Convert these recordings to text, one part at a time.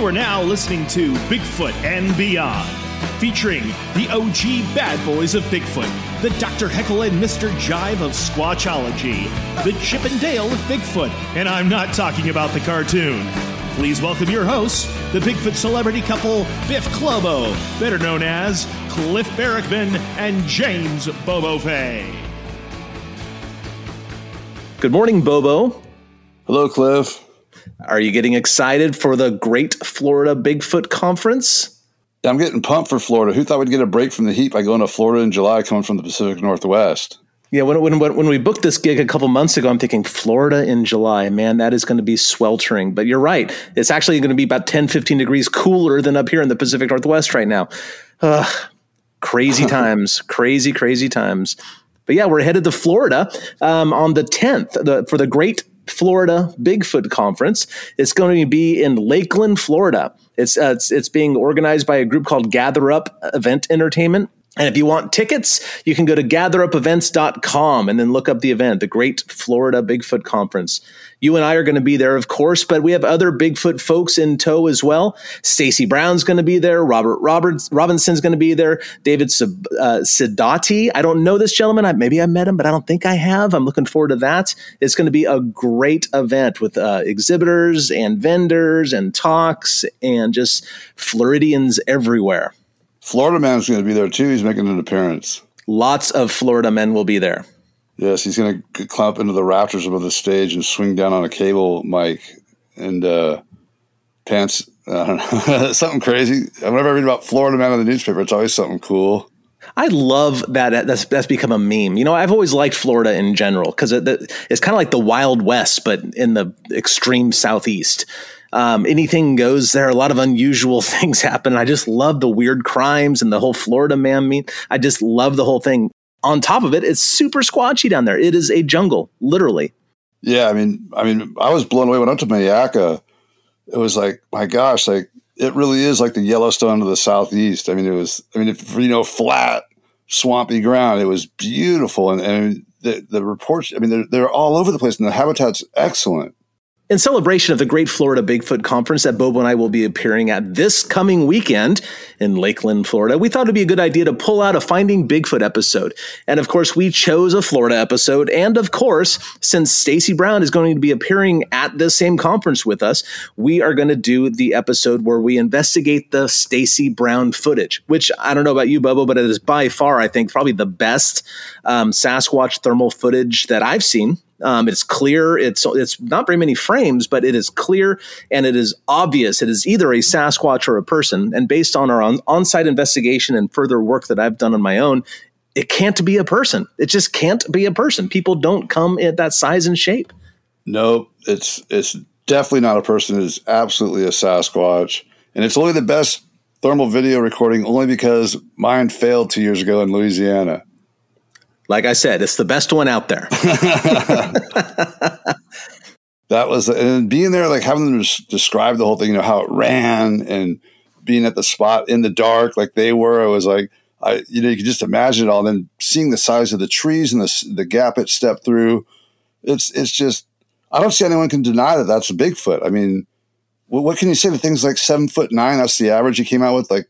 You are now listening to Bigfoot and Beyond, featuring the OG bad boys of Bigfoot, the Dr. Heckle and Mr. Jive of Squatchology, the Chip and Dale of Bigfoot, and I'm not talking about the cartoon. Please welcome your hosts, the Bigfoot celebrity couple Biff Clobo, better known as Cliff Barackman and James Bobo Fay. Good morning, Bobo. Hello, Cliff. Are you getting excited for the Great Florida Bigfoot Conference? I'm getting pumped for Florida. Who thought we'd get a break from the heat by going to Florida in July, coming from the Pacific Northwest? Yeah, when, when, when we booked this gig a couple months ago, I'm thinking Florida in July. Man, that is going to be sweltering. But you're right. It's actually going to be about 10, 15 degrees cooler than up here in the Pacific Northwest right now. Ugh, crazy times, crazy, crazy times. But yeah, we're headed to Florida um, on the 10th the, for the Great Florida Bigfoot Conference. It's going to be in Lakeland, Florida. It's, uh, it's, it's being organized by a group called Gather Up Event Entertainment. And if you want tickets, you can go to gatherupevents.com and then look up the event, the Great Florida Bigfoot Conference. You and I are going to be there, of course, but we have other Bigfoot folks in tow as well. Stacy Brown's going to be there. Robert Roberts Robinson's going to be there. David uh, Sidati. I don't know this gentleman. I, maybe I met him, but I don't think I have. I'm looking forward to that. It's going to be a great event with uh, exhibitors and vendors and talks and just Floridians everywhere. Florida Man's going to be there too. He's making an appearance. Lots of Florida men will be there. Yes, he's going to climb up into the rafters above the stage and swing down on a cable mic and uh, pants. I don't know, something crazy. Whenever I read about Florida Man in the newspaper, it's always something cool. I love that. That's that's become a meme. You know, I've always liked Florida in general because it, it's kind of like the Wild West, but in the extreme southeast um, anything goes there. A lot of unusual things happen. I just love the weird crimes and the whole Florida man meet. I just love the whole thing. On top of it, it's super squatchy down there. It is a jungle, literally. Yeah, I mean, I mean, I was blown away when I went to Myakka. It was like, my gosh, like it really is like the Yellowstone of the southeast. I mean, it was, I mean, if, you know, flat, swampy ground. It was beautiful, and, and the the reports. I mean, they're they're all over the place, and the habitat's excellent. In celebration of the Great Florida Bigfoot Conference that Bobo and I will be appearing at this coming weekend in Lakeland, Florida, we thought it'd be a good idea to pull out a Finding Bigfoot episode. And of course, we chose a Florida episode. And of course, since Stacy Brown is going to be appearing at the same conference with us, we are going to do the episode where we investigate the Stacy Brown footage, which I don't know about you, Bobo, but it is by far, I think, probably the best um, Sasquatch thermal footage that I've seen um, it's clear. It's it's not very many frames, but it is clear and it is obvious. It is either a Sasquatch or a person. And based on our on, site investigation and further work that I've done on my own, it can't be a person. It just can't be a person. People don't come at that size and shape. Nope. It's it's definitely not a person. It is absolutely a Sasquatch, and it's only the best thermal video recording only because mine failed two years ago in Louisiana. Like I said, it's the best one out there. that was and being there, like having them describe the whole thing, you know, how it ran and being at the spot in the dark, like they were. It was like I, you know, you could just imagine it all. Then seeing the size of the trees and the the gap it stepped through, it's it's just I don't see anyone can deny that that's a Bigfoot. I mean, what, what can you say? The things like seven foot nine. That's the average you came out with, like,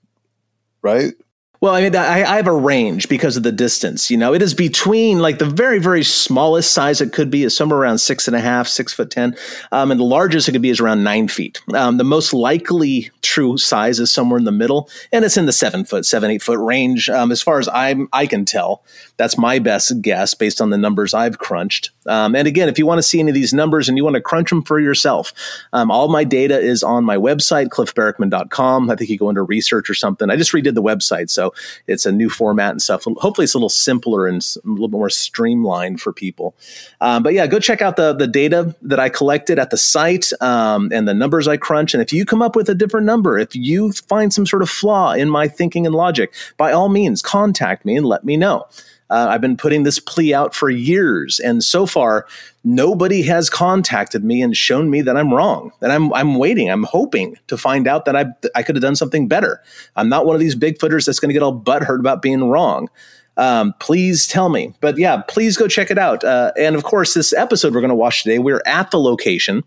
right? Well, I mean, I, I, have a range because of the distance. You know, it is between like the very, very smallest size it could be is somewhere around six and a half, six foot ten, um, and the largest it could be is around nine feet. Um, the most likely true size is somewhere in the middle, and it's in the seven foot, seven, eight foot range. Um, as far as I'm, I can tell, that's my best guess based on the numbers I've crunched. Um, and again, if you want to see any of these numbers and you want to crunch them for yourself, um, all my data is on my website, cliffbarackman.com. I think you go into research or something. I just redid the website, so It's a new format and stuff. Hopefully, it's a little simpler and a little more streamlined for people. Um, but yeah, go check out the the data that I collected at the site um, and the numbers I crunch. And if you come up with a different number, if you find some sort of flaw in my thinking and logic, by all means, contact me and let me know. Uh, I've been putting this plea out for years, and so far, nobody has contacted me and shown me that I'm wrong. And I'm I'm waiting. I'm hoping to find out that I I could have done something better. I'm not one of these bigfooters that's going to get all butthurt about being wrong. Um, please tell me. But yeah, please go check it out. Uh, and of course, this episode we're going to watch today, we're at the location.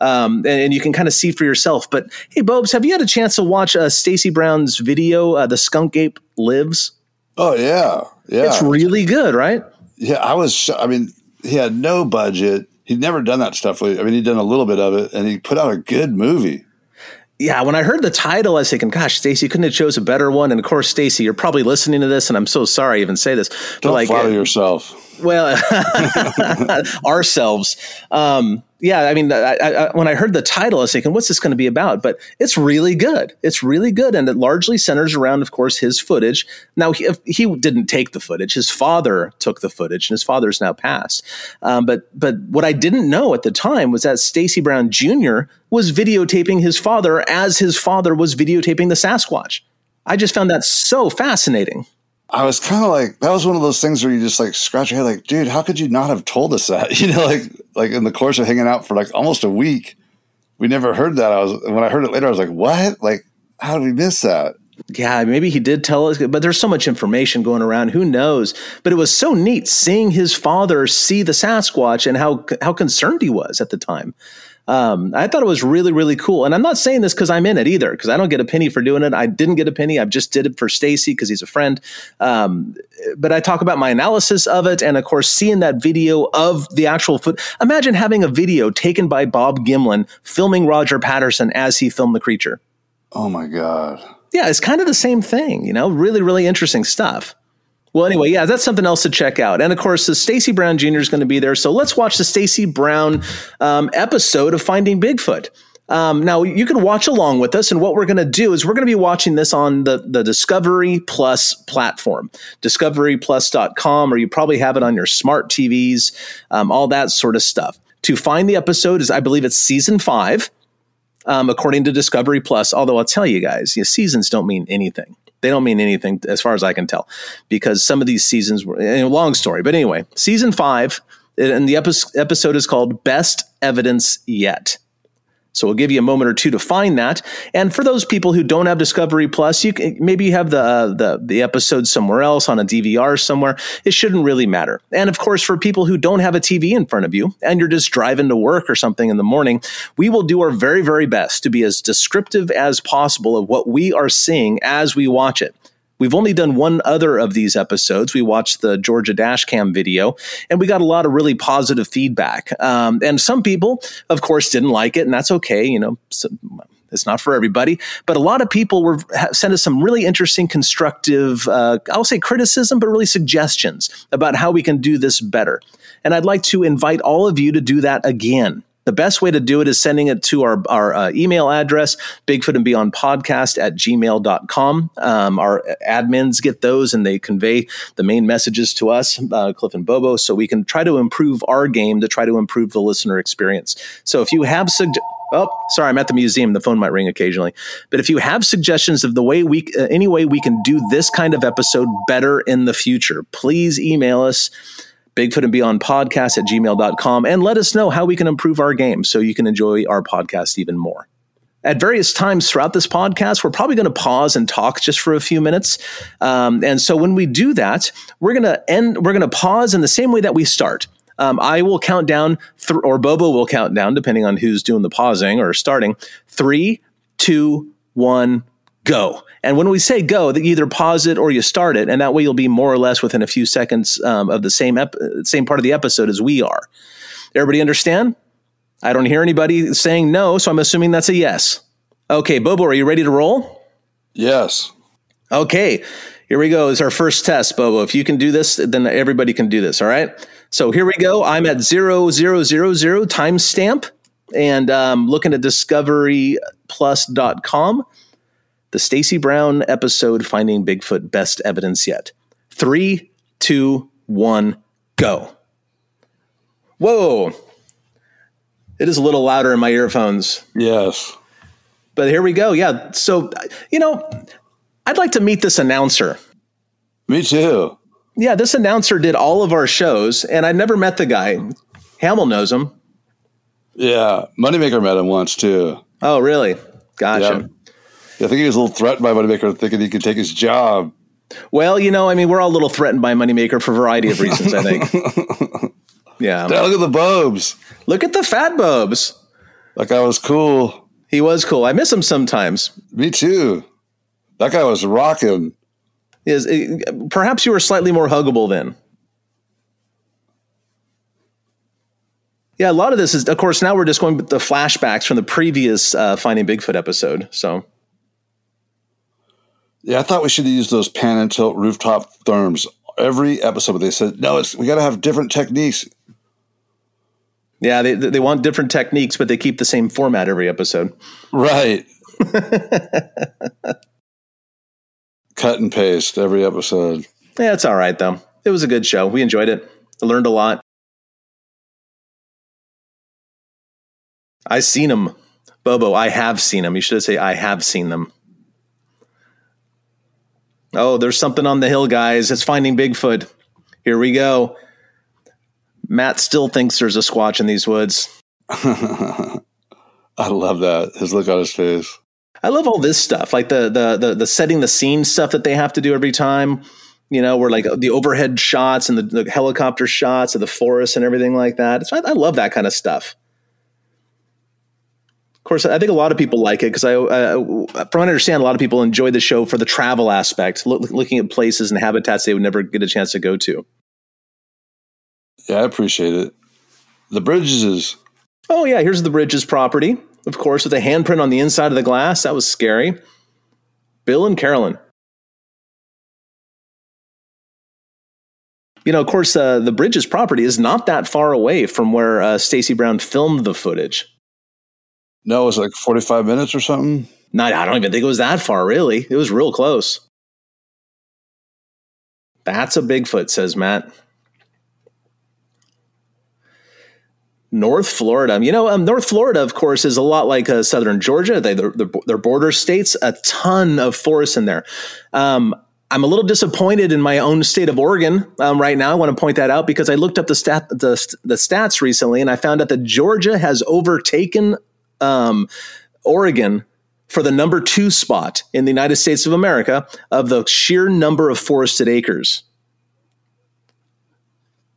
Um, and, and, you can kind of see for yourself. But hey, Bobes, have you had a chance to watch uh, Stacy Brown's video, uh, "The Skunk Ape Lives"? Oh yeah, yeah. It's really good, right? Yeah, I was. I mean, he had no budget. He'd never done that stuff. I mean, he'd done a little bit of it, and he put out a good movie. Yeah, when I heard the title, I was thinking, "Gosh, Stacy, couldn't have chose a better one?" And of course, Stacy, you're probably listening to this, and I'm so sorry I even say this. Don't like, flatter uh, yourself. Well, ourselves. Um, yeah, I mean, I, I, when I heard the title, I was thinking, what's this going to be about? But it's really good. It's really good. And it largely centers around, of course, his footage. Now, he, he didn't take the footage. His father took the footage, and his father's now passed. Um, but, but what I didn't know at the time was that Stacy Brown Jr. was videotaping his father as his father was videotaping the Sasquatch. I just found that so fascinating. I was kind of like that was one of those things where you just like scratch your head like, dude, how could you not have told us that? You know, like like in the course of hanging out for like almost a week, we never heard that. I was when I heard it later, I was like, what? Like, how did we miss that? Yeah, maybe he did tell us, but there's so much information going around. Who knows? But it was so neat seeing his father see the Sasquatch and how how concerned he was at the time. Um, I thought it was really, really cool. And I'm not saying this because I'm in it either, because I don't get a penny for doing it. I didn't get a penny. I just did it for Stacy because he's a friend. Um, but I talk about my analysis of it, and of course, seeing that video of the actual foot. Imagine having a video taken by Bob Gimlin filming Roger Patterson as he filmed the creature. Oh my god! Yeah, it's kind of the same thing. You know, really, really interesting stuff. Well, anyway, yeah, that's something else to check out. And of course, the Stacy Brown Jr. is going to be there. So let's watch the Stacy Brown um, episode of Finding Bigfoot. Um, now you can watch along with us, and what we're going to do is we're going to be watching this on the, the Discovery Plus platform, discoveryplus.com, or you probably have it on your smart TVs, um, all that sort of stuff. To find the episode is, I believe it's season five, um, according to Discovery Plus. Although I'll tell you guys, you seasons don't mean anything they don't mean anything as far as I can tell, because some of these seasons were a long story. But anyway, season five, and the episode is called Best Evidence Yet. So we'll give you a moment or two to find that. And for those people who don't have Discovery Plus, you can maybe you have the uh, the the episode somewhere else on a DVR somewhere. It shouldn't really matter. And of course, for people who don't have a TV in front of you and you're just driving to work or something in the morning, we will do our very very best to be as descriptive as possible of what we are seeing as we watch it. We've only done one other of these episodes. We watched the Georgia Dashcam video, and we got a lot of really positive feedback. Um, and some people, of course, didn't like it, and that's okay. You know, so, it's not for everybody, but a lot of people were sent us some really interesting, constructive, uh, I'll say criticism, but really suggestions about how we can do this better. And I'd like to invite all of you to do that again. The best way to do it is sending it to our, our uh, email address, Bigfoot and Beyond podcast at gmail.com. Um, our admins get those and they convey the main messages to us, uh, Cliff and Bobo, so we can try to improve our game to try to improve the listener experience. So if you have suggestions, Oh, sorry, I'm at the museum. The phone might ring occasionally. But if you have suggestions of the way we, uh, any way we can do this kind of episode better in the future, please email us Bigfoot and Beyond podcast at gmail.com and let us know how we can improve our game so you can enjoy our podcast even more. At various times throughout this podcast, we're probably going to pause and talk just for a few minutes. Um, and so when we do that, we're going to end, we're going to pause in the same way that we start. Um, I will count down, th- or Bobo will count down, depending on who's doing the pausing or starting. Three, two, one, go. And when we say go, that you either pause it or you start it, and that way you'll be more or less within a few seconds um, of the same ep- same part of the episode as we are. Everybody understand? I don't hear anybody saying no, so I'm assuming that's a yes. Okay, Bobo, are you ready to roll? Yes. Okay, here we go. Is our first test, Bobo. If you can do this, then everybody can do this. All right. So here we go. I'm at zero zero zero zero timestamp, and um, looking at discoveryplus.com. The Stacy Brown episode Finding Bigfoot Best Evidence Yet. Three, two, one, go. Whoa. It is a little louder in my earphones. Yes. But here we go. Yeah. So, you know, I'd like to meet this announcer. Me too. Yeah, this announcer did all of our shows, and I never met the guy. Hamill knows him. Yeah. Moneymaker met him once too. Oh, really? Gotcha. Yeah. I think he was a little threatened by Moneymaker, thinking he could take his job. Well, you know, I mean, we're all a little threatened by Moneymaker for a variety of reasons, I think. yeah. Look at the Bobes. Look at the fat bobs. That guy was cool. He was cool. I miss him sometimes. Me too. That guy was rocking. Is eh, perhaps you were slightly more huggable then. Yeah, a lot of this is, of course, now we're just going with the flashbacks from the previous uh, Finding Bigfoot episode. So, Yeah, I thought we should use those pan and tilt rooftop therms every episode. But they said no, it's we got to have different techniques. yeah, they they want different techniques, but they keep the same format every episode. Right. Cut and paste every episode. Yeah, it's all right though. It was a good show. We enjoyed it. I learned a lot. I seen them, Bobo. I have seen them. You should say I have seen them. Oh, there's something on the hill, guys. It's finding Bigfoot. Here we go. Matt still thinks there's a squatch in these woods. I love that. His look on his face. I love all this stuff, like the the the, the setting the scene stuff that they have to do every time. You know, where like uh, the overhead shots and the, the helicopter shots of the forest and everything like that. It's, I, I love that kind of stuff. Of course, I think a lot of people like it because I, uh, from what I understand, a lot of people enjoy the show for the travel aspect, loo- looking at places and habitats they would never get a chance to go to. Yeah, I appreciate it. The bridges is Oh yeah, here's the Bridges property, of course, with a handprint on the inside of the glass. That was scary. Bill and Carolyn. You know, of course, uh, the Bridges property is not that far away from where uh, Stacy Brown filmed the footage. No, it was like forty five minutes or something. Not, I don't even think it was that far, really. It was real close. That's a Bigfoot, says Matt. North Florida. You know, um, North Florida, of course, is a lot like uh, Southern Georgia. They, they're, they're border states, a ton of forests in there. Um, I'm a little disappointed in my own state of Oregon um, right now. I want to point that out because I looked up the stat the, the stats recently, and I found out that Georgia has overtaken um, Oregon for the number two spot in the United States of America of the sheer number of forested acres.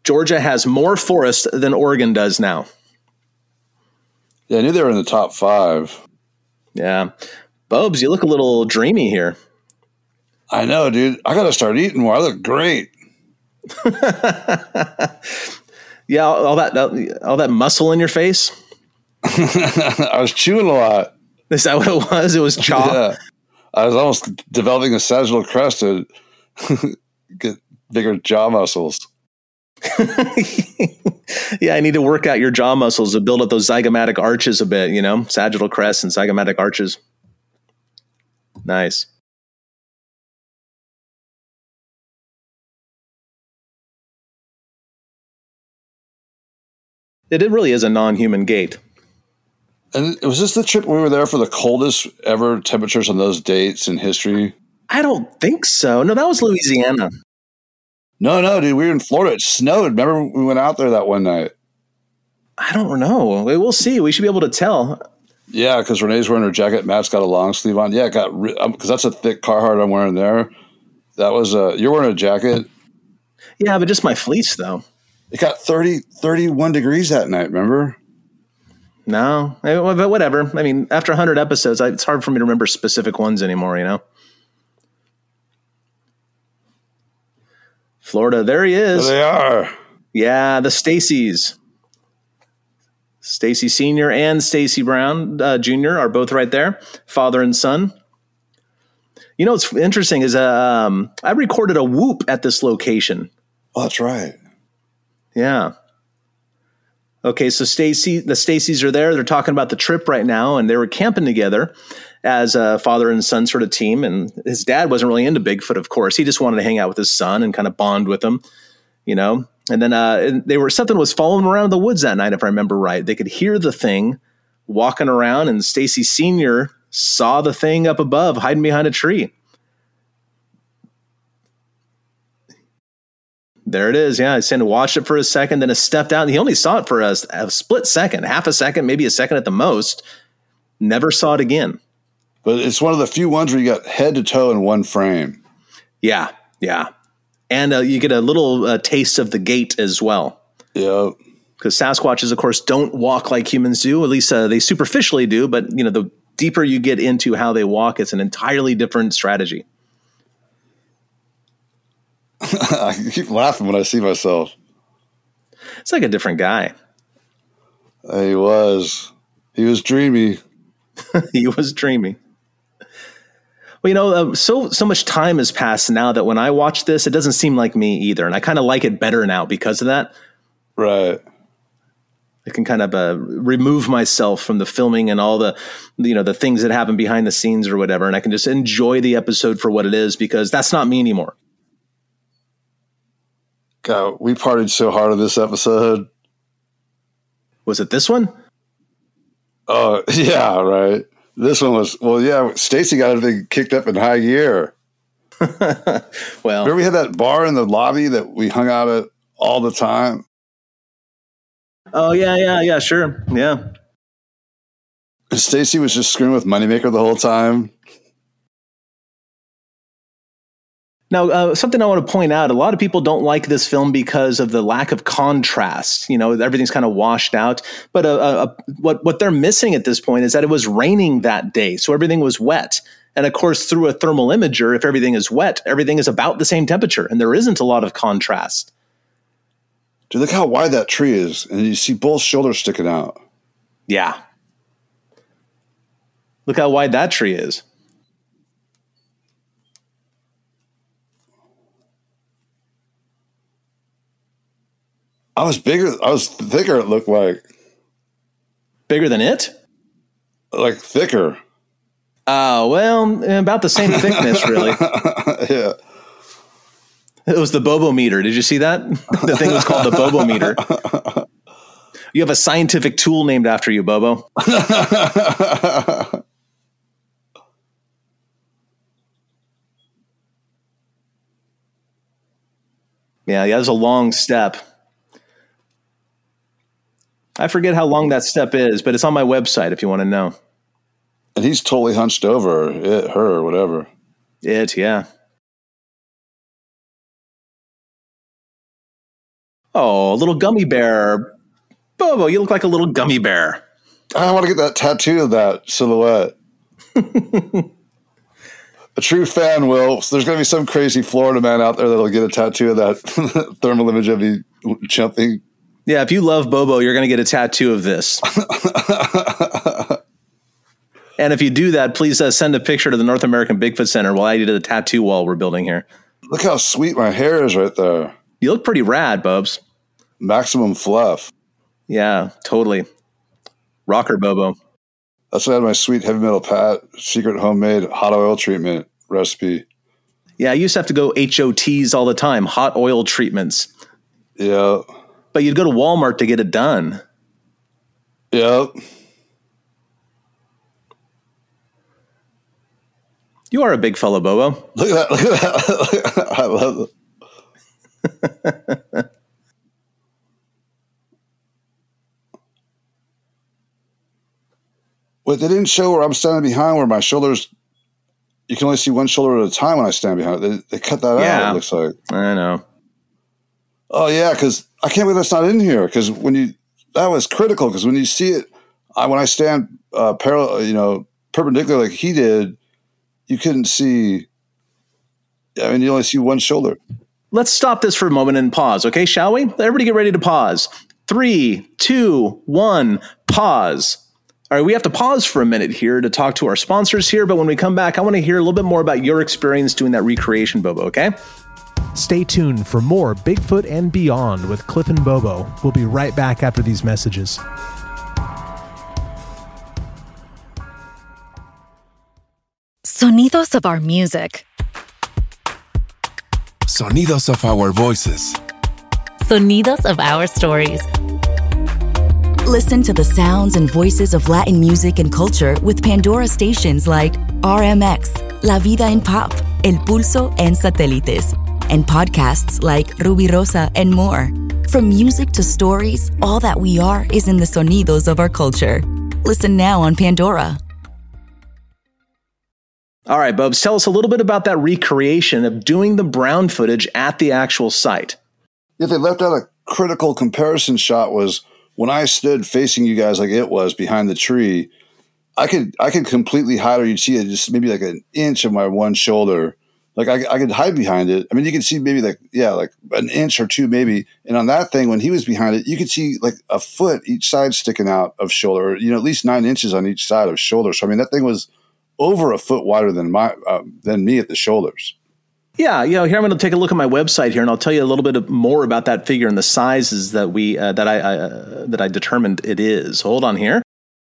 Georgia has more forest than Oregon does now. Yeah, I knew they were in the top five. Yeah. Bobes, you look a little dreamy here. I know, dude. I got to start eating more. I look great. Yeah, all all that all that muscle in your face. I was chewing a lot. Is that what it was? It was chalk. Yeah, I was almost developing a sagittal crest to get bigger jaw muscles. yeah, I need to work out your jaw muscles to build up those zygomatic arches a bit, you know, sagittal crest and zygomatic arches. Nice. It, it really is a non human gait. And was this the trip we were there for the coldest ever temperatures on those dates in history? I don't think so. No, that was Louisiana. No, no, dude. We were in Florida. It snowed. Remember we went out there that one night? I don't know. We'll see. We should be able to tell. Yeah, because Ranae's wearing her jacket. Matt's got a long sleeve on. Yeah, it got because um, that's a thick Carhartt I'm wearing there. That was a you're wearing a jacket. Yeah, but just my fleece, though. It got 30, 31 degrees that night. Remember? No, Eh, but whatever. I mean, after 100 episodes, it's hard for me to remember specific ones anymore, you know? Florida, there he There is. they are. Yeah, the Stacys. Stacy Sr. and Stacy Brown uh, Jr. are both right there, father and son. You know what's interesting is um, I recorded a whoop at this location. Oh, that's right. Yeah. Okay, so Stacy, the Stacys are there. They're talking about the trip right now, and they were camping together as a father and son sort of team. And his dad wasn't really into Bigfoot, of course. He just wanted to hang out with his son and kind of bond with him, you know. And then uh, and they were something was following around the woods that night, if I remember right. They could hear the thing walking around, and Stacy Senior saw the thing up above, hiding behind a tree. There it is. Yeah, I said watched it for a second, then it stepped out, and he only saw it for a, a, split second, half a second, maybe a second at the most. Never saw it again. But it's one of the few ones where you got head to toe in one frame. Yeah, yeah, and uh, you get a little uh, taste of the gait as well. Yeah, because Sasquatches, of course, don't walk like humans do. At least uh, they superficially do. But you know, the deeper you get into how they walk, it's an entirely different strategy. I keep laughing when I see myself. It's like a different guy. He was. He was dreamy. he was dreamy. Well, you know, uh, so so much time has passed now that when I watch this, it doesn't seem like me either, and I kind of like it better now because of that. Right. I can kind of uh, remove myself from the filming and all the, you know, the things that happen behind the scenes or whatever, and I can just enjoy the episode for what it is because that's not me anymore. God, we partied so hard on this episode. Was it this one? Oh yeah, right. This one was well, yeah. Stacy got everything kicked up in high gear. well, remember we had that bar in the lobby that we hung out at all the time. Oh yeah, yeah, yeah, sure, yeah. Stacy was just screwing with Moneymaker the whole time. Now, uh, something I want to point out: a lot of people don't like this film because of the lack of contrast. You know, everything's kind of washed out. But uh, uh, what what they're missing at this point is that it was raining that day, so everything was wet. And of course, through a thermal imager, if everything is wet, everything is about the same temperature, and there isn't a lot of contrast. Dude, look how wide that tree is, and you see both shoulders sticking out. Yeah. Look how wide that tree is. I was bigger. I was thicker. It looked like bigger than it. Like thicker. Oh uh, well, about the same thickness, really. yeah. It was the Bobo meter. Did you see that? the thing was called the Bobo meter. You have a scientific tool named after you, Bobo. yeah, that was a long step. I forget how long that step is, but it's on my website if you want to know. And he's totally hunched over it, her, or whatever. It, yeah. Oh, a little gummy bear. Bobo, you look like a little gummy bear. I want to get that tattoo of that silhouette. a true fan will. So there's going to be some crazy Florida man out there that'll get a tattoo of that thermal image of me jumping. Yeah, if you love Bobo, you're going to get a tattoo of this. and if you do that, please uh, send a picture to the North American Bigfoot Center while I do the tattoo wall we're building here. Look how sweet my hair is right there. You look pretty rad, Bubs. Maximum fluff. Yeah, totally. Rocker Bobo. That's why I had my sweet heavy metal pat secret homemade hot oil treatment recipe. Yeah, I used to have to go HOTs all the time, hot oil treatments. Yeah. But you'd go to Walmart to get it done. Yep. You are a big fellow, Bobo. Look at that. Look at that. I love it. But they didn't show where I'm standing behind, where my shoulders. You can only see one shoulder at a time when I stand behind it. They, they cut that yeah, out. It looks like. I know. Oh yeah, because I can't believe that's not in here. Because when you that was critical. Because when you see it, I, when I stand uh, parallel, you know, perpendicular like he did, you couldn't see. I mean, you only see one shoulder. Let's stop this for a moment and pause, okay? Shall we? Everybody get ready to pause. Three, two, one, pause. All right, we have to pause for a minute here to talk to our sponsors here, but when we come back, I want to hear a little bit more about your experience doing that recreation, Bobo, okay? Stay tuned for more Bigfoot and Beyond with Cliff and Bobo. We'll be right back after these messages. Sonidos of our music. Sonidos of our voices. Sonidos of our stories. Listen to the sounds and voices of Latin music and culture with Pandora stations like RMX, La Vida en Pop, El Pulso, and Satélites, and podcasts like Ruby Rosa and more. From music to stories, all that we are is in the sonidos of our culture. Listen now on Pandora. All right, Bubs, tell us a little bit about that recreation of doing the brown footage at the actual site. If they left out a critical comparison shot was when I stood facing you guys like it was behind the tree, I could I could completely hide, or you'd see it just maybe like an inch of my one shoulder. Like I, I could hide behind it. I mean, you could see maybe like yeah, like an inch or two maybe. And on that thing, when he was behind it, you could see like a foot each side sticking out of shoulder. You know, at least nine inches on each side of shoulder. So I mean, that thing was over a foot wider than my uh, than me at the shoulders. Yeah, you know, here I'm going to take a look at my website here, and I'll tell you a little bit more about that figure and the sizes that we uh, that I uh, that I determined it is. Hold on here.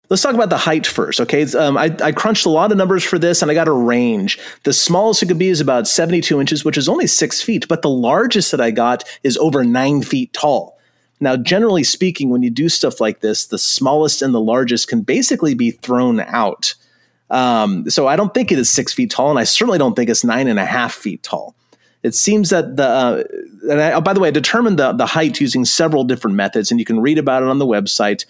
Let's talk about the height first, okay? Um, I, I, crunched a lot of numbers for this, and I got a range. The smallest it could be is about 72 inches, which is only six feet, but the largest that I got is over nine feet tall. Now, generally speaking, when you do stuff like this, the smallest and the largest can basically be thrown out. Um, so I don't think it is six feet tall, and I certainly don't think it's nine and a half feet tall. It seems that the uh, and I, oh, by the way, I determined the the height using several different methods, and you can read about it on the website.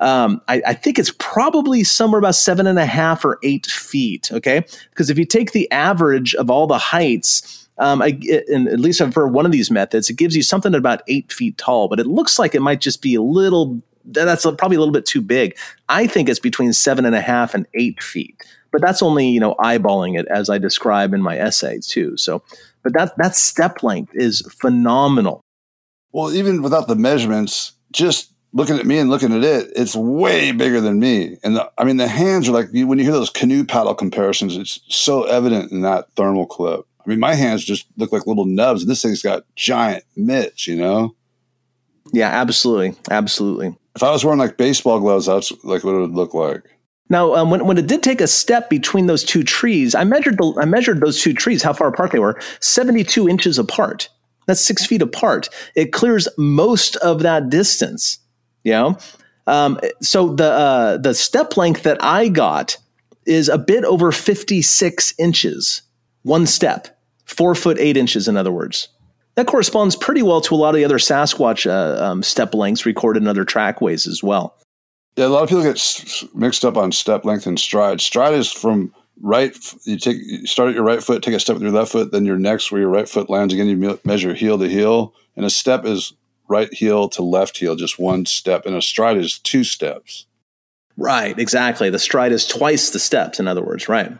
Um, I, I, think it's probably somewhere about seven and a half or eight feet. Okay, because if you take the average of all the heights, um, I, and at least for one of these methods, it gives you something about eight feet tall. But it looks like it might just be a little that's probably a little bit too big. I think it's between seven and a half and eight feet, but that's only you know eyeballing it as I describe in my essay too. So, but that that step length is phenomenal. Well, even without the measurements, just looking at me and looking at it, it's way bigger than me. And the, I mean, the hands are like when you hear those canoe paddle comparisons, it's so evident in that thermal clip. I mean, my hands just look like little nubs, and this thing's got giant mitts, you know? Yeah, absolutely, absolutely. If I was wearing like baseball gloves, that's like what it would look like. Now, um, when, when it did take a step between those two trees, I measured the I measured those two trees, how far apart they were, seventy two inches apart. That's six feet apart. It clears most of that distance. You know, um, so the uh, the step length that I got is a bit over fifty six inches. One step, four foot eight inches, in other words that corresponds pretty well to a lot of the other Sasquatch uh, um, step lengths recorded in other trackways as well. Yeah, a lot of people get mixed up on step length and stride. Stride is from right. You take you start at your right foot, take a step with your left foot, then your next where your right foot lands again. You measure heel to heel, and a step is right heel to left heel, just one step, and a stride is two steps. Right, exactly. The stride is twice the steps. In other words, right.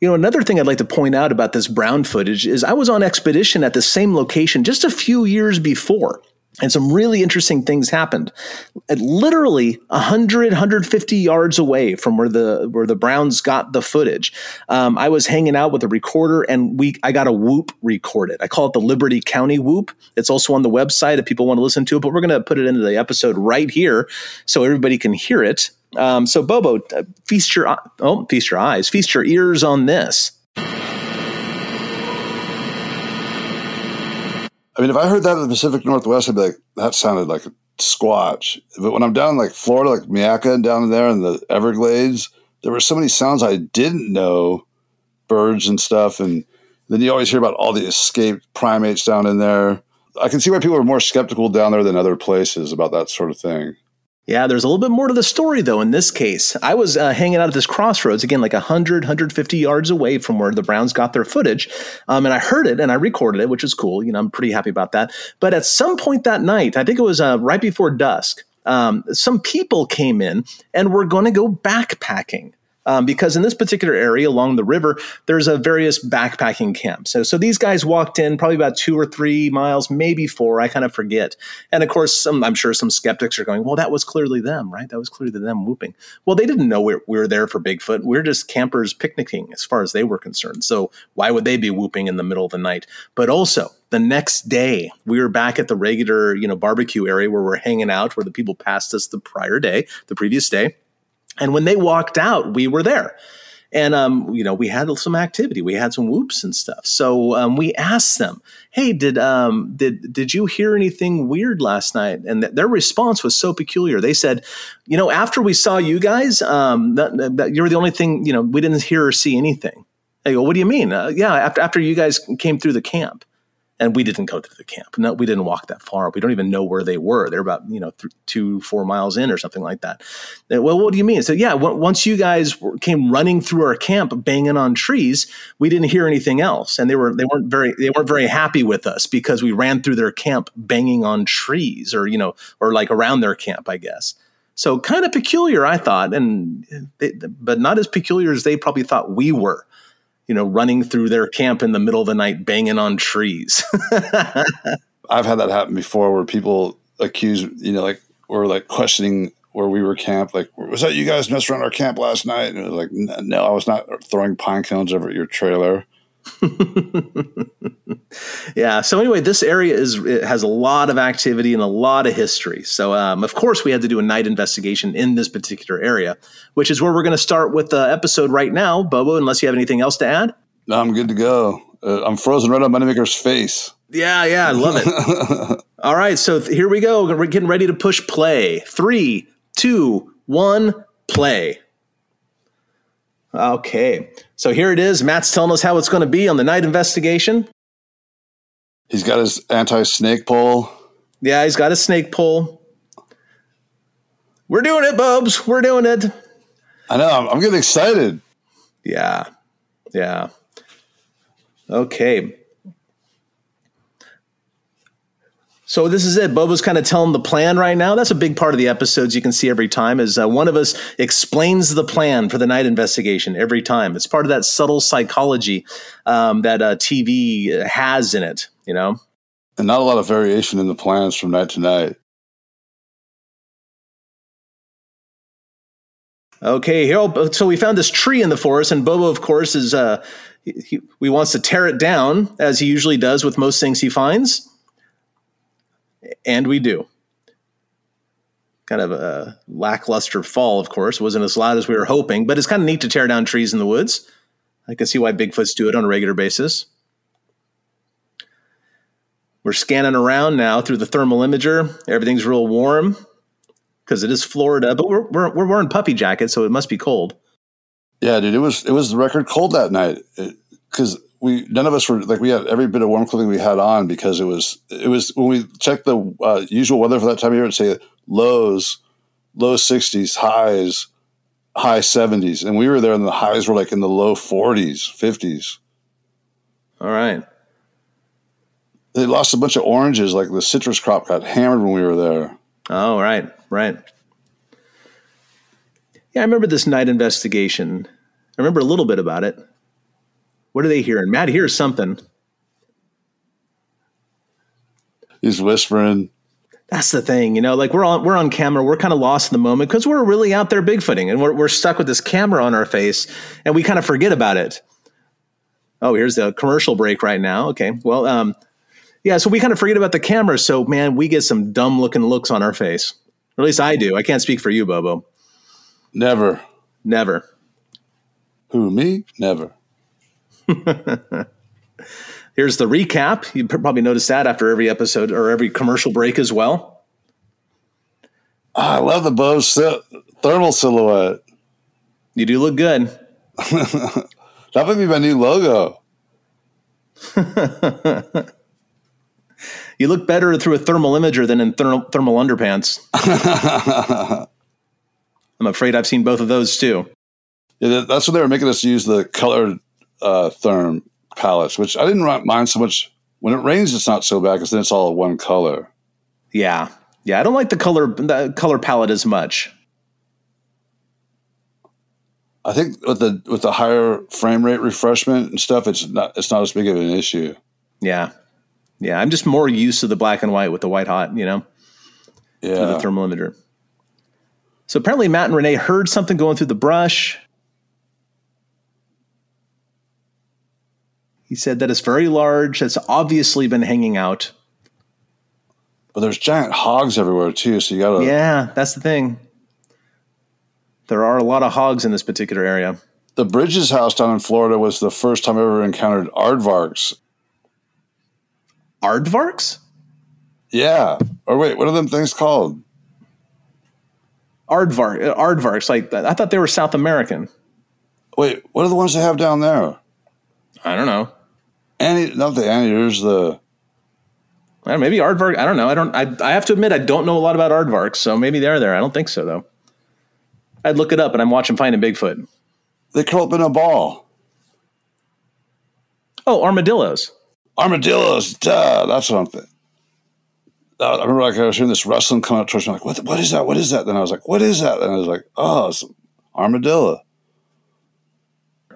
You know, another thing I'd like to point out about this brown footage is I was on expedition at the same location just a few years before. And some really interesting things happened. At literally 100, 150 yards away from where the where the Browns got the footage, um, I was hanging out with a recorder, and we I got a whoop recorded. I call it the Liberty County whoop. It's also on the website if people want to listen to it. But we're going to put it into the episode right here so everybody can hear it. Um, so Bobo, uh, feast your oh, feast your eyes, feast your ears on this. I mean, if I heard that in the Pacific Northwest, I'd be like, that sounded like a squatch. But when I'm down in like Florida, like Myakka and down there in the Everglades, there were so many sounds I didn't know, birds and stuff. And then you always hear about all the escaped primates down in there. I can see why people are more skeptical down there than other places about that sort of thing. Yeah, there's a little bit more to the story, though, in this case. I was uh, hanging out at this crossroads, again, like 100, 150 yards away from where the Browns got their footage. Um, and I heard it and I recorded it, which is cool. You know, I'm pretty happy about that. But at some point that night, I think it was uh, right before dusk, um, some people came in and were going to go backpacking. Um, because in this particular area along the river, there's a various backpacking camps. So, so these guys walked in probably about two or three miles, maybe four. I kind of forget. And of course, some, I'm sure some skeptics are going, "Well, that was clearly them, right? That was clearly them whooping." Well, they didn't know we we were there for Bigfoot. We we're just campers picnicking, as far as they were concerned. So why would they be whooping in the middle of the night? But also, the next day we were back at the regular you know barbecue area where we're hanging out where the people passed us the prior day the previous day and when they walked out, we were there. And um, you know, we had some activity. We had some whoops and stuff. So um, we asked them, "Hey, did um, did did you hear anything weird last night?" And th- their response was so peculiar. They said, "You know, after we saw you guys, um, that, that you're the only thing. You know, we didn't hear or see anything." I go, "What do you mean?" Uh, yeah, after after you guys came through the camp and we didn't go to the camp. No, we didn't walk that far. We don't even know where they were. They're about you know th- two, four miles in or something like that. well, what do you mean? So yeah, w- once you guys came running through our camp, banging on trees, we didn't hear anything else, and they were they weren't very they weren't very happy with us because we ran through their camp banging on trees or you know or like around their camp, I guess. So kind of peculiar, I thought, and eh, they, but not as peculiar as they probably thought we were you know, running through their camp in the middle of the night, banging on trees. I've had that happen before where people accuse, you know, like, or like questioning where we were camped. Like, was that you guys messed around our camp last night? And it was like, no, I was not throwing pine cones over at your trailer. yeah. So anyway, this area is has a lot of activity and a lot of history. So um, of course we had to do a night investigation in this particular area, which is where we're going to start with the episode right now. Bobo, unless you have anything else to add. No, I'm good to go. Uh, I'm frozen right on Moneymaker's face. Yeah, yeah, I love it. All right, so th- here we go. We're getting ready to push play. Three, two, one, play. Okay. So here it is. Matt's telling us how it's going to be on the night investigation. He's got his anti snake pole. Yeah, he's got his snake pole. We're doing it, Bubs. We're doing it. I know. I'm, I'm getting excited. Yeah. Yeah. Okay. So this is it. Bobo's kind of telling the plan right now. That's a big part of the episodes you can see every time is uh, one of us explains the plan for the night investigation every time. It's part of that subtle psychology um, that uh, TV has in it, you know? And not a lot of variation in the plans from night to night. Okay, here. So we found this tree in the forest, and Bobo, of course, is uh, he, he wants to tear it down as he usually does with most things he finds and we do. Kind of a lackluster fall, of course. Wasn't as loud as we were hoping, but it's kind of neat to tear down trees in the woods. I can see why Bigfoots do it on a regular basis. We're scanning around now through the thermal imager. Everything's real warm because it is Florida, but we're, we're, we're wearing puppy jackets, so it must be cold. Yeah, dude, it was it was the record cold that night because we none of us were like we had every bit of warm clothing we had on because it was it was when we checked the uh, usual weather for that time of year and say lows low 60s highs high 70s and we were there and the highs were like in the low 40s 50s all right. They lost a bunch of oranges like the citrus crop got hammered when we were there. Oh right right. Yeah i remember this night investigation. I remember a little bit about it what are they hearing? Matt hears something. He's whispering. That's the thing, you know. Like we're on we're on camera, we're kind of lost in the moment because we're really out there bigfooting, and we're we're stuck with this camera on our face, and we kind of forget about it. Oh, here's the commercial break right now. Okay, well, um, yeah, so we kind of forget about the camera. So man, we get some dumb looking looks on our face. Or at least I do. I can't speak for you, Bobo. Never. Never. Who me? Never. Here's the recap. You probably noticed that after every episode or every commercial break as well. I love the Bose thermal silhouette. You do look good. that would be my new logo. you look better through a thermal imager than in thermal, thermal underpants. I'm afraid I've seen both of those too. Yeah, that's what they were making us use the colored uh, therm palettes, which I didn't mind so much. When it rains, it's not so bad because then it's all one color. Yeah, yeah. I don't like the color the color palette as much. I think with the with the higher frame rate refreshment and stuff, it's not it's not as big of an issue. Yeah. Yeah. I'm just more used to the black and white with the white hot, you know, through the Yeah, thermal imager. So apparently Matt and Ranae heard something going through the brush. He said that it's very large. It's obviously been hanging out. but there's giant hogs everywhere too. So you gotta Yeah, that's the thing. There are a lot of hogs in this particular area. The Bridges house down in Florida was the first time I ever encountered aardvarks. Aardvarks? Yeah, or wait, what are them things called? Aardvark, aardvarks. Like I thought they were South American. Wait, what are the ones they have down there? I don't know. Annie, not the anteaters, the maybe aardvark. I don't know. I don't. I, I have to admit I don't know a lot about aardvarks. So maybe they're there. I don't think so though. I'd look it up, and I'm watching Finding Bigfoot. they curl up in a ball. Oh, armadillos. Armadillos, duh. That's something. I'm. I remember like I was hearing this rustling come up towards me, like, what, what is that? What is that? Then I was like, what is that? And I was like, oh, it's armadillo.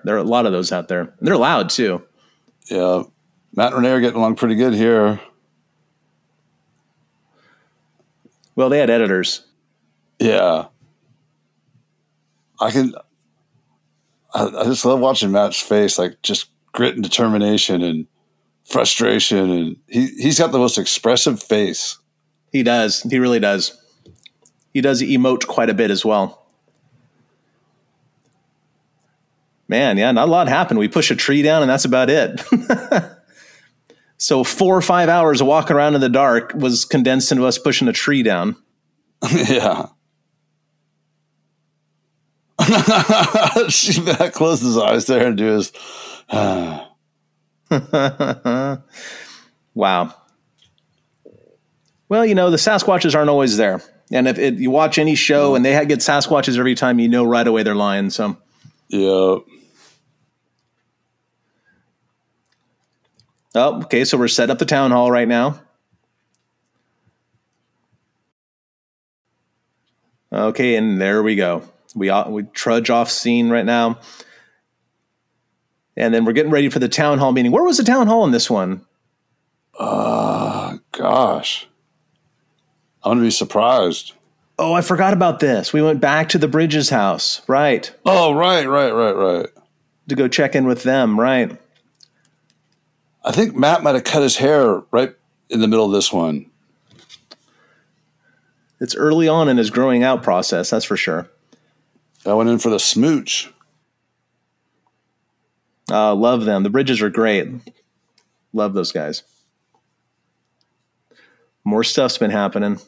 There are a lot of those out there. They're loud too. Yeah. Matt and Ranae are getting along pretty good here. Well, they had editors. Yeah. I can, I, I just love watching Matt's face, like just grit and determination and frustration. And he, he's got the most expressive face. He does. He really does. He does emote quite a bit as well. Man, yeah, not a lot happened. We push a tree down, and that's about it. so four or five hours of walking around in the dark was condensed into us pushing a tree down. yeah. she Matt closed his eyes there and do his, Wow. Well, you know, the Sasquatches aren't always there. And if it, you watch any show and they get Sasquatches every time, you know right away they're lying. So, yeah. Oh, okay. So we're set up the town hall right now. Okay, and there we go. We we trudge off scene right now, and then we're getting ready for the town hall meeting. Where was the town hall in this one? Uh, gosh. I'm to be surprised. Oh, I forgot about this. We went back to the Bridges house, right, Oh, right, right, right, right. to go check in with them, right. I think Matt might have cut his hair right in the middle of this one. It's early on in his growing out process, that's for sure. I went in for the smooch. Uh, love them. The Bridges are great. Love those guys. More stuff's been happening.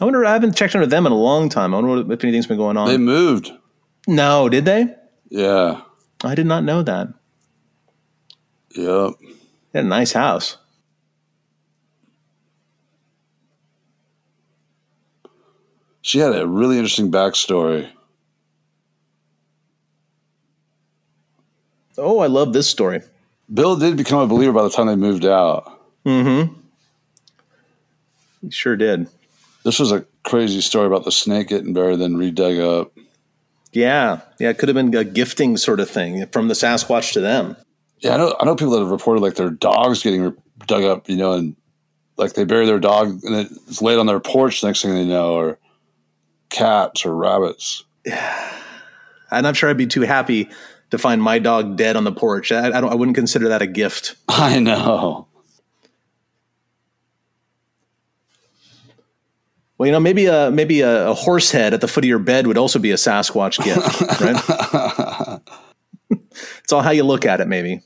I wonder. I haven't checked into them in a long time. I wonder if anything's been going on. They moved. no, did they? Yeah. I did not know that. Yep. Had a nice house. She had a really interesting backstory. Oh, I love this story. Bill did become a believer by the time they moved out. Mm-hmm. He sure did. This was a crazy story about the snake getting buried, then redug up. Yeah, yeah. It could have been a gifting sort of thing from the Sasquatch to them. Yeah, I know. I know people that have reported like their dogs getting re- dug up, you know, and like they bury their dog and it's laid on their porch. Next thing they know, or cats or rabbits. And I'm sure I'd be too happy to find my dog dead on the porch. I, I don't. I wouldn't consider that a gift. I know. Well, you know, maybe a maybe a, a horse head at the foot of your bed would also be a Sasquatch gift, right? it's all how you look at it, maybe.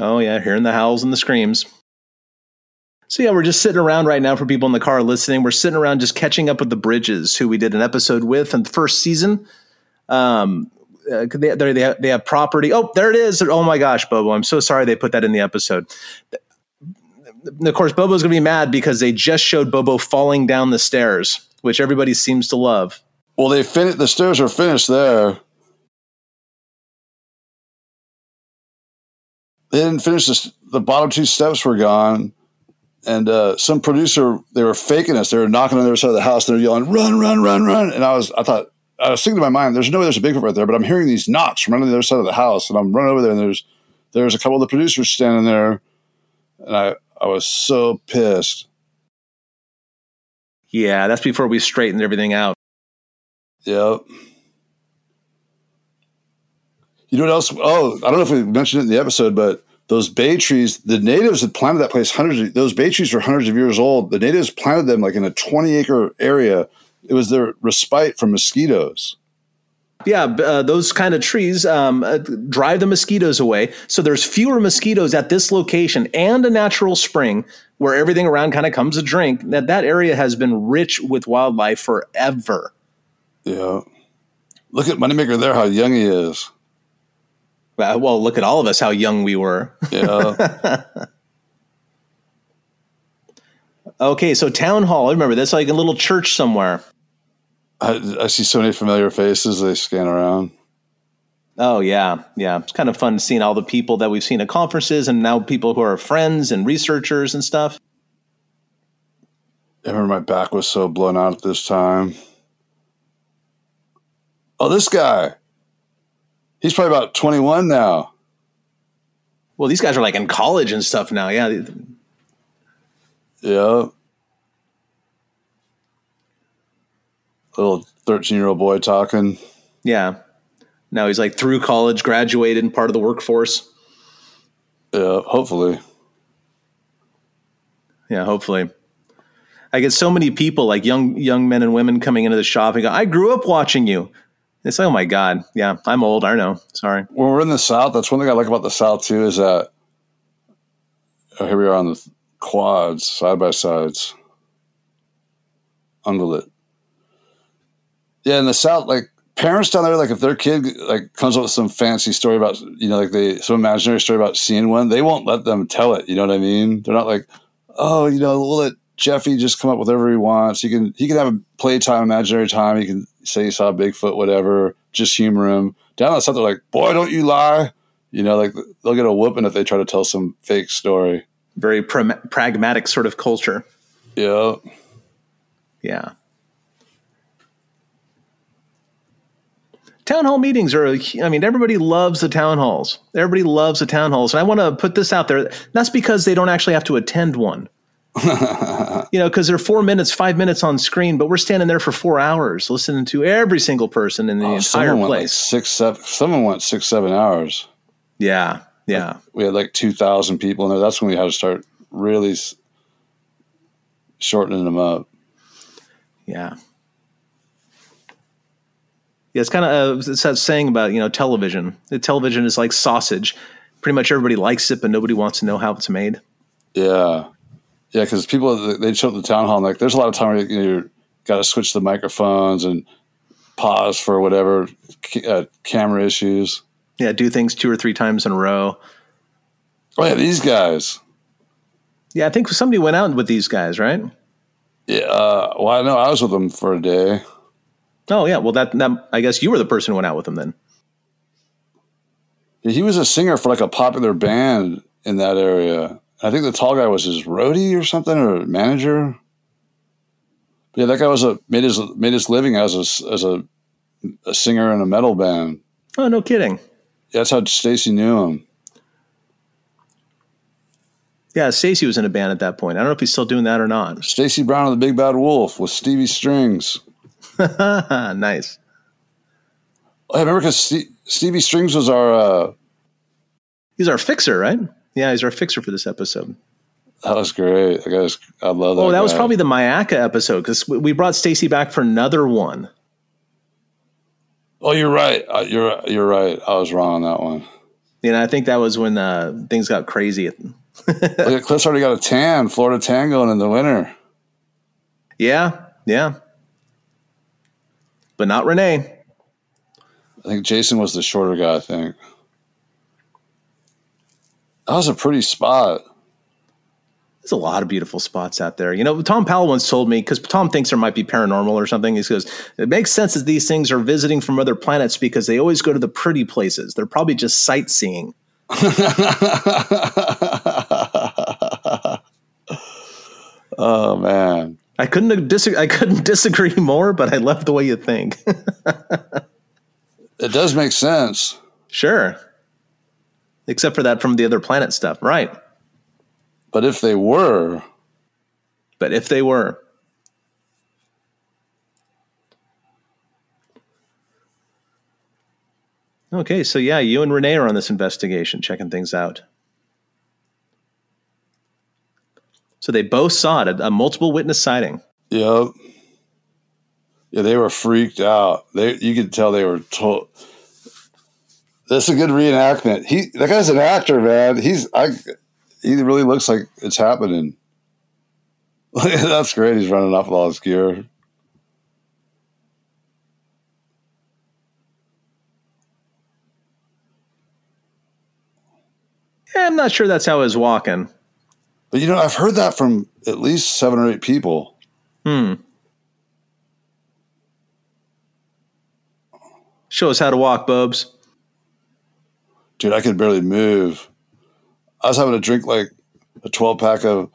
Oh yeah, hearing the howls and the screams. So yeah, we're just sitting around right now for people in the car listening. We're sitting around just catching up with the Bridges, who we did an episode with in the first season. Um, uh, they, they, have, they have property. Oh, there it is. Oh my gosh, Bobo. I'm so sorry they put that in the episode. Of course, Bobo's going to be mad because they just showed Bobo falling down the stairs, which everybody seems to love. Well, they fin- the stairs are finished there. They didn't finish this. The bottom two steps were gone. and uh, some producer they were faking us. They were knocking on the other side of the house. They're yelling, "Run, run, run, run!" And I was, I thought, I was thinking in my mind, "There's no way there's a Bigfoot right there," but I'm hearing these knocks from on the other side of the house, and I'm running over there, and there's there's a couple of the producers standing there, and I I was so pissed. Yeah, that's before we straightened everything out. Yep. You know what else? Oh, I don't know if we mentioned it in the episode, but those bay trees, the natives had planted that place hundreds of those bay trees were hundreds of years old. The natives planted them like in a 20 acre area. It was their respite from mosquitoes. Yeah, uh, those kind of trees um, uh, drive the mosquitoes away. So there's fewer mosquitoes at this location and a natural spring where everything around kind of comes to drink. That that area has been rich with wildlife forever. Yeah. Look at Moneymaker there, how young he is. Uh, well, look at all of us, how young we were. Yeah. okay, so town hall. I remember that's like a little church somewhere. I, I see so many familiar faces. They scan around. Oh yeah, yeah. It's kind of fun seeing all the people that we've seen at conferences, and now people who are friends and researchers and stuff. I remember my back was so blown out at this time. Oh, this guy. He's probably about 21 now. Well, these guys are like in college and stuff now. Yeah. Yeah. Little 13 year old boy talking. Yeah. Now he's like through college, graduated, and part of the workforce. Yeah, hopefully. Yeah, hopefully. I get so many people, like young young men and women, coming into the shop and go, "I grew up watching you." It's like, oh my god, yeah, I'm old. I know. Sorry. When we're in the South, that's one thing I like about the South too is that oh, here we are on the quads, side by sides, ungulate. Yeah, in the South, like parents down there, like if their kid like comes up with some fancy story about, you know, like they some imaginary story about seeing one, they won't let them tell it. You know what I mean? They're not like, oh, you know, we'll let Jeffy just come up with whatever he wants. He can he can have a playtime, imaginary time. He can say you saw Bigfoot, whatever. Just humor him. Down the south, they're like, boy, don't you lie. You know, like they'll get a whooping if they try to tell some fake story. Very pra- pragmatic sort of culture. Yeah. Yeah. Town hall meetings are, I mean, everybody loves the town halls. Everybody loves the town halls. And I want to put this out there. That's because they don't actually have to attend one. You know, because they're four minutes, five minutes on screen, but we're standing there for four hours listening to every single person in the Oh, entire someone went like place. six, seven. Someone went six, seven hours. yeah. Yeah. We had like two thousand people in there. That's when we had to start really shortening them up. Yeah. Yeah, it's kind of uh, it's that saying about you know television. The television is like sausage. Pretty much everybody likes it, but nobody wants to know how it's made. Yeah, yeah, because people they show up the town hall and like there's a lot of time where you know, got to switch the microphones and pause for whatever uh, camera issues. Yeah, do things two or three times in a row. Oh yeah, these guys. Yeah, I think somebody went out with these guys, right? Yeah, uh, well I know I was with them for a day. Oh yeah, well that, that I guess you were the person who went out with them then. He was a singer for like a popular band in that area. I think the tall guy was his roadie or something or manager. But yeah, that guy was a made his made his living as a as a, a singer in a metal band. Oh no, kidding. That's how Stacy knew him. Yeah, Stacy was in a band at that point. I don't know if he's still doing that or not. Stacy Brown and the Big Bad Wolf with Stevie Strings. nice. Oh, I remember because Stevie Strings was our. Uh, He's our fixer, right? Yeah, he's our fixer for this episode. that was great. That guy's, I love that. Oh, that was probably the Myakka episode because we brought Stacy back for another one. Oh, you're right. Uh, you're you're right. I was wrong on that one. You know, I think that was when uh, things got crazy. Look Cliff's already got a tan, Florida tan going in the winter. yeah, yeah. But not Ranae. I think Jason was the shorter guy. I think that was a pretty spot. There's a lot of beautiful spots out there. You know, Tom Powell once told me because Tom thinks there might be paranormal or something. He goes, "It makes sense that these things are visiting from other planets because they always go to the pretty places. They're probably just sightseeing." oh man, I couldn't disagree. I couldn't disagree more, but I love the way you think. It does make sense. sure, except for that from the other planet stuff, right? But if they were, But if they were, okay, so yeah, you and Ranae are on this investigation, checking things out. So they both saw it, a, a multiple witness sighting. yep. Yeah, they were freaked out. They you could tell they were told this is a good reenactment. He that guy's an actor, man. He's I he really looks like it's happening. That's great. He's running off with all his gear. Yeah, I'm not sure that's how was walking. But you know, I've heard that from at least seven or eight people. Hmm. Show us how to walk, Bubs. Dude, I could barely move. I was having to drink like a 12 pack of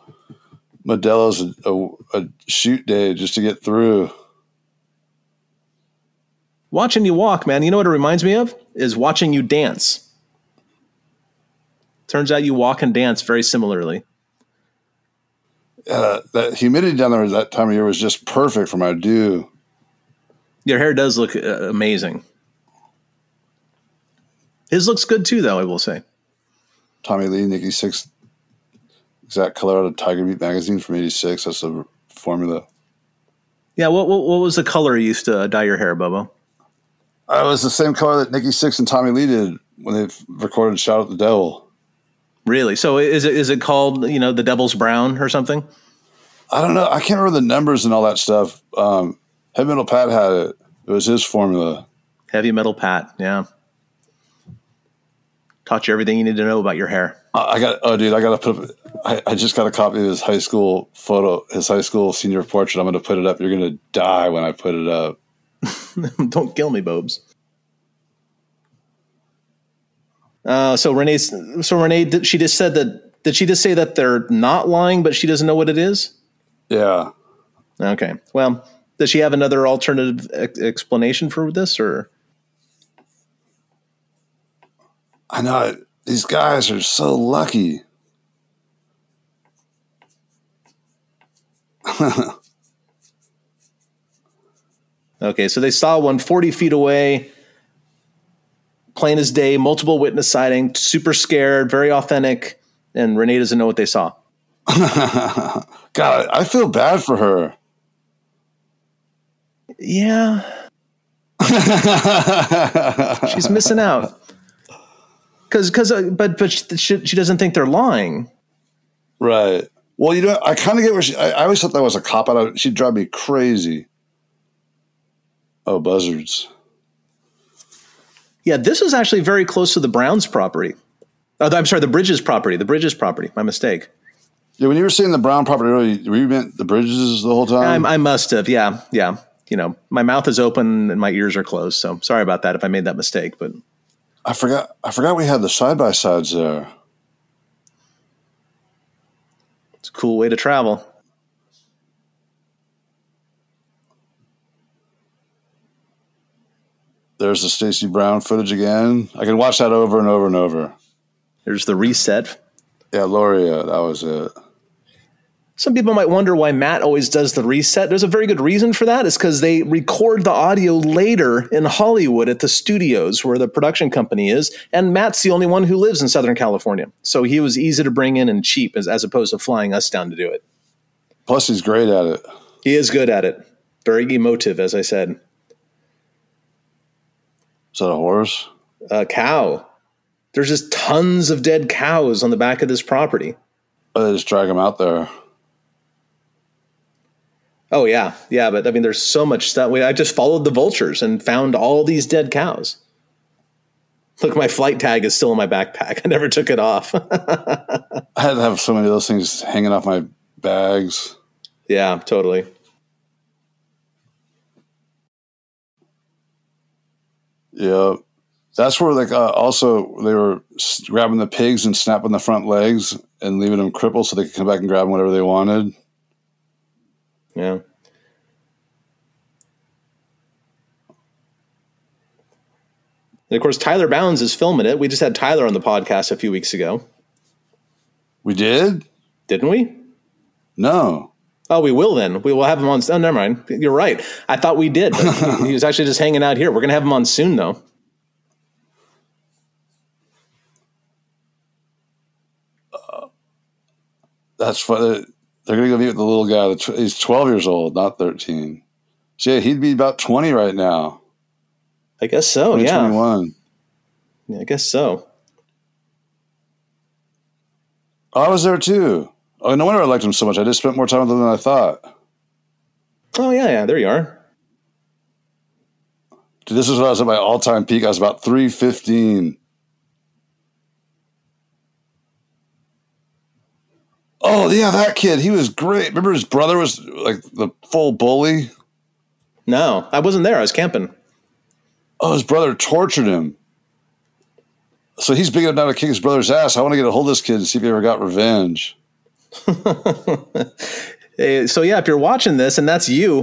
Modelo's a, a, shoot day just to get through. Watching you walk, man, you know what it reminds me of? Is watching you dance. Turns out you walk and dance very similarly. Uh, that humidity down there at that time of year was just perfect for my do. Your hair does look uh, amazing. His looks good too, though, I will say. Tommy Lee, Nikki Sixx, exact color out of Tiger Beat magazine from '86. That's the formula. Yeah, what, what, what was the color you used to dye your hair, Bobo? Uh, it was the same color that Nikki Sixx and Tommy Lee did when they recorded "Shout at the Devil." Really? So is it is it called you know the Devil's Brown or something? I don't know. I can't remember the numbers and all that stuff. Um, Heavy Metal Pat had it. It was his formula. Heavy Metal Pat. Yeah. Taught you everything you need to know about your hair. I got. Oh, dude, I got to put. I, I just got a copy of his high school photo, his high school senior portrait. I'm going to put it up. You're going to die when I put it up. Don't kill me, Bobes. Uh, so Ranae, so Ranae, did, she just said that. Did she just say that they're not lying, but she doesn't know what it is? Yeah. Okay. Well, does she have another alternative ex- explanation for this, or I know these guys are so lucky. okay? So they saw one 40 feet away, plain as day, multiple witness sighting, super scared, very authentic, and Ranae doesn't know what they saw. God, I feel bad for her. Yeah, she's missing out. Because, because, uh, but, but she, she doesn't think they're lying. right. Well, you know, I kind of get where she. I, I always thought that was a cop out. She'd drive me crazy. Oh, buzzards. Yeah, this is actually very close to the Browns property. Oh, I'm sorry, the Bridges property. The Bridges property. My mistake. Yeah, when you were saying the brown property earlier, were you meant the bridges the whole time? I, I must have. Yeah, yeah. You know, my mouth is open and my ears are closed. So sorry about that if I made that mistake. But I forgot. I forgot we had the side by sides there. it's a cool way to travel. There's the Stacy Brown footage again. I can watch that over and over and over. There's the reset. Yeah, Loria, that was it. Some people might wonder why Matt always does the reset. There's a very good reason for that. It's because they record the audio later in Hollywood at the studios where the production company is. And Matt's the only one who lives in Southern California. So he was easy to bring in and cheap as, as opposed to flying us down to do it. Plus, he's great at it. He is good at it. Very emotive, as I said. Is that a horse? A cow. There's just tons of dead cows on the back of this property. Oh, they just drag them out there. Oh yeah, yeah, but I mean, there's so much stuff. I just followed the vultures and found all these dead cows. Look, my flight tag is still in my backpack. I never took it off. I had to have so many of those things hanging off my bags. yeah, totally. Yeah. That's where, like, uh, also they were grabbing the pigs and snapping the front legs and leaving them crippled so they could come back and grab them whatever they wanted. Yeah. And of course, Tyler Bounds is filming it. We just had Tyler on the podcast a few weeks ago. We did? Didn't we? No. Oh, we will then. We will have him on. Oh, never mind. You're right. I thought we did. he was actually just hanging out here. We're going to have him on soon, though. Uh, that's the. They're going to go meet with the little guy. He's 12 years old, not 13. So yeah, he'd be about 20 right now. I guess so. Yeah. 2021. yeah. I guess so. Oh, I was there too. Oh, no wonder I liked him so much. I just spent more time with him than I thought. Oh, yeah. Yeah. There you are. Dude, this is when I was at my all time peak. I was about 315. Oh, yeah, that kid. He was great. Remember his brother was like the full bully? No, I wasn't there. I was camping. Oh, his brother tortured him. So he's big enough now to kick his brother's ass. I want to get a hold of this kid and see if he ever got revenge. Hey, so, yeah, if you're watching this and that's you,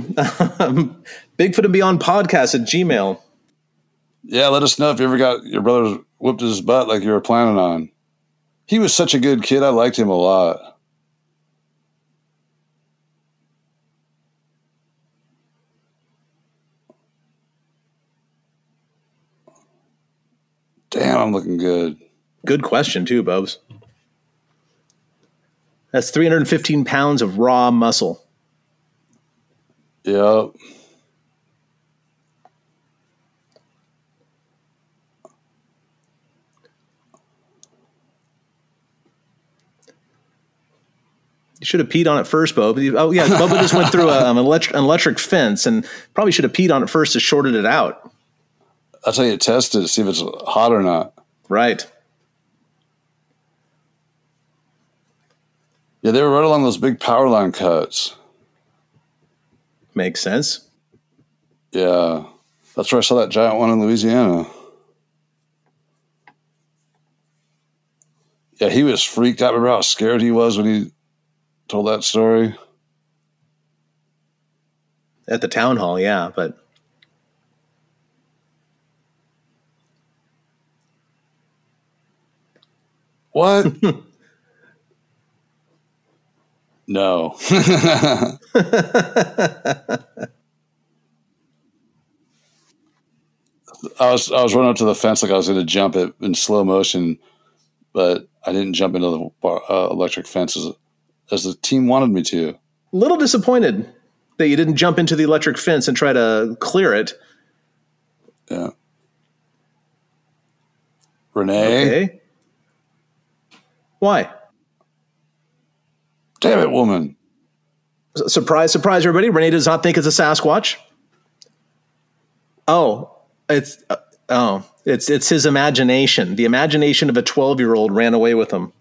um, Bigfoot and Beyond podcast at Gmail. Yeah, let us know if you ever got your brother whipped his butt like you were planning on. He was such a good kid. I liked him a lot. Damn, I'm looking good. Good question, too, Bubs. That's 315 pounds of raw muscle. Yep. You should have peed on it first, Bo. But you- Oh, yeah. Bubba just went through a, um, an, electric, an electric fence and probably should have peed on it first to shorted it out. That's how you test it, see if it's hot or not. Right. Yeah, they were right along those big power line cuts. Makes sense. Yeah. That's where I saw that giant one in Louisiana. Yeah, he was freaked out. Remember how scared he was when he told that story? At the town hall, yeah. But What? no. I was I was running up to the fence like I was going to jump it in slow motion, but I didn't jump into the bar, uh, electric fence as, as the team wanted me to. a little disappointed that you didn't jump into the electric fence and try to clear it. Yeah. Ranae, Okay. Why? damn it, woman! Surprise, surprise, everybody. Ranae does not think it's a Sasquatch. Oh, it's uh, oh, it's it's his imagination. The imagination of a twelve-year-old ran away with him.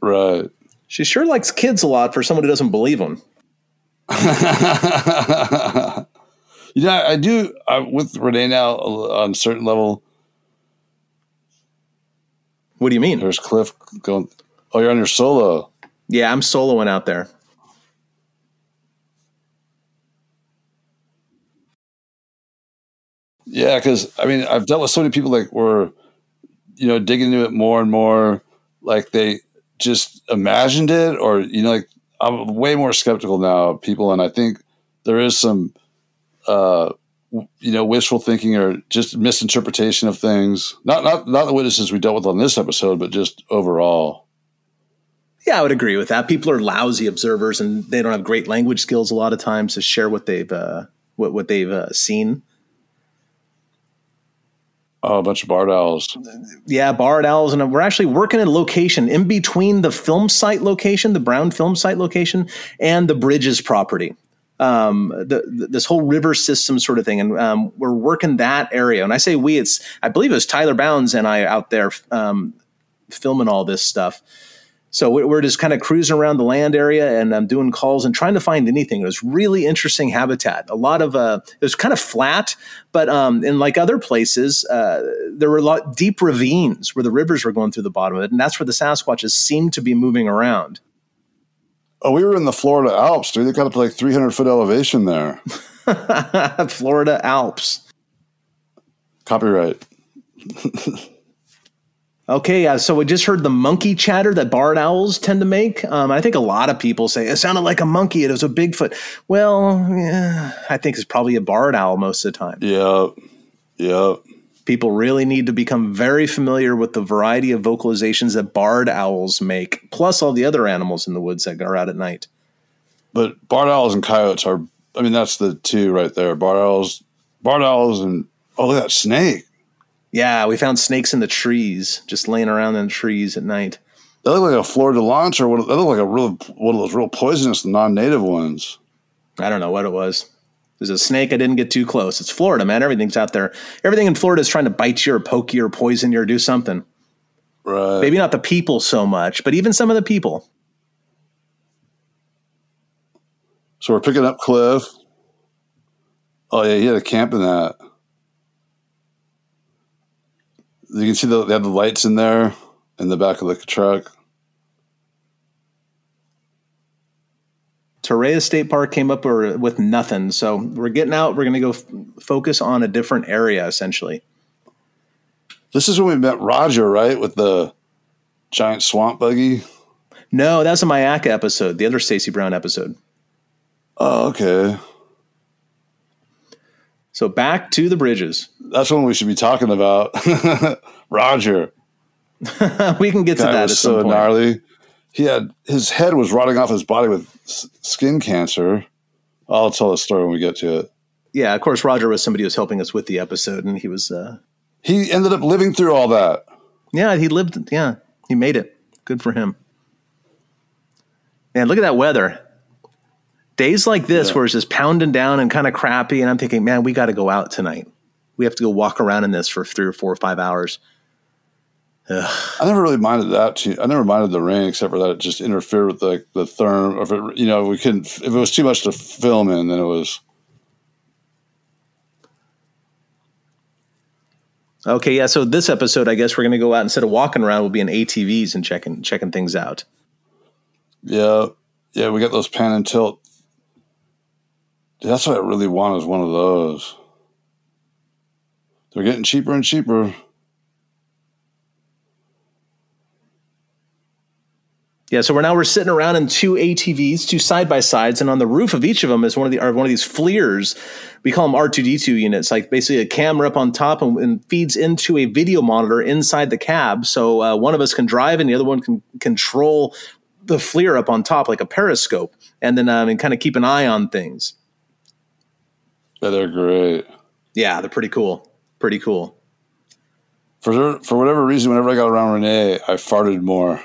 Right. She sure likes kids a lot for someone who doesn't believe them. you know, I do I, with Ranae now uh, on a certain level. What do you mean? There's Cliff going. Oh, you're on your solo. Yeah, I'm soloing out there. Yeah, because I mean, I've dealt with so many people like were, you know, digging into it more and more. Like they just imagined it, or you know, like I'm way more skeptical now of people, and I think there is some, uh, you know, wishful thinking or just misinterpretation of things. Not not not the witnesses we dealt with on this episode, but just overall. Yeah, I would agree with that. People are lousy observers, and they don't have great language skills a lot of times to share what they've uh, what what they've uh, seen. Oh, a bunch of barred owls. Yeah, barred owls, and we're actually working a location in between the film site location, the Brown film site location, and the Bridges property. Um, the, this whole river system sort of thing, and um, we're working that area. And I say we, it's I believe it was Tyler Bounds and I out there um, filming all this stuff. So we- we're just kind of cruising around the land area and I'm doing calls and trying to find anything. It was really interesting habitat. A lot of uh, it was kind of flat, but um, in like other places, uh, there were a lot deep ravines where the rivers were going through the bottom of it, and that's where the Sasquatches seemed to be moving around. Oh, we were in the Florida Alps, dude. They got up to like 300 foot elevation there. Florida Alps. Copyright. Okay, yeah. So we just heard the monkey chatter that barred owls tend to make. Um, I think a lot of people say it sounded like a monkey. It was a Bigfoot. Well, yeah, I think it's probably a barred owl most of the time. Yeah, Yep. People really need to become very familiar with the variety of vocalizations that barred owls make, plus all the other animals in the woods that are out at night. But barred owls and coyotes are, I mean, that's the two right there. Barred owls, barred owls, and oh, look at that snake. Yeah, we found snakes in the trees, just laying around in the trees at night. They look like a fer-de-lance or what, they look like a real one of those real poisonous non-native ones. I don't know what it was. There's a snake. I didn't get too close. It's Florida, man. Everything's out there. Everything in Florida is trying to bite you or poke you or poison you or do something. Right. Maybe not the people so much, but even some of the people. So we're picking up Cliff. Oh yeah, he had a camp in that. You can see the, they have the lights in there in the back of the truck. Torreya State Park came up with nothing. So we're getting out. We're going to go f- focus on a different area, essentially. This is when we met Roger, right? With the giant swamp buggy. No, that's a Myakka episode, the other Stacy Brown episode. Oh, okay. So back to the bridges. That's when we should be talking about Roger. we can get to that. was at so gnarly. He had his head was rotting off his body with s- skin cancer. I'll tell the story when we get to it. Yeah, of course, Roger was somebody who was helping us with the episode, and he was. Uh, He ended up living through all that. yeah, he lived. Yeah, he made it. Good for him. Man, look at that weather. Days like this, Yeah. where it's just pounding down and kind of crappy, and I'm thinking, man, we got to go out tonight. We have to go walk around in this for three or four or five hours. I never really minded that. Too. I never minded the rain, except for that it just interfered with the the therm. Or if it, you know, we couldn't. If it was too much to film in, then it was. Okay, yeah. So this episode, I guess we're going to go out instead of walking around, we'll be in ATVs and checking checking things out. Yeah, yeah. We got those pan and tilt. That's what I really want is one of those. They're getting cheaper and cheaper. Yeah, so we're now we're sitting around in two ATVs, two side by sides, and on the roof of each of them is one of the are one of these FLIRs. We call them R two D two units, like basically a camera up on top and, and feeds into a video monitor inside the cab. So uh, one of us can drive and the other one can control the FLIR up on top like a periscope, and then um, and kind of keep an eye on things. Yeah, they're great. Yeah, they're pretty cool. Pretty cool. For for whatever reason, whenever I got around Ranae, I farted more.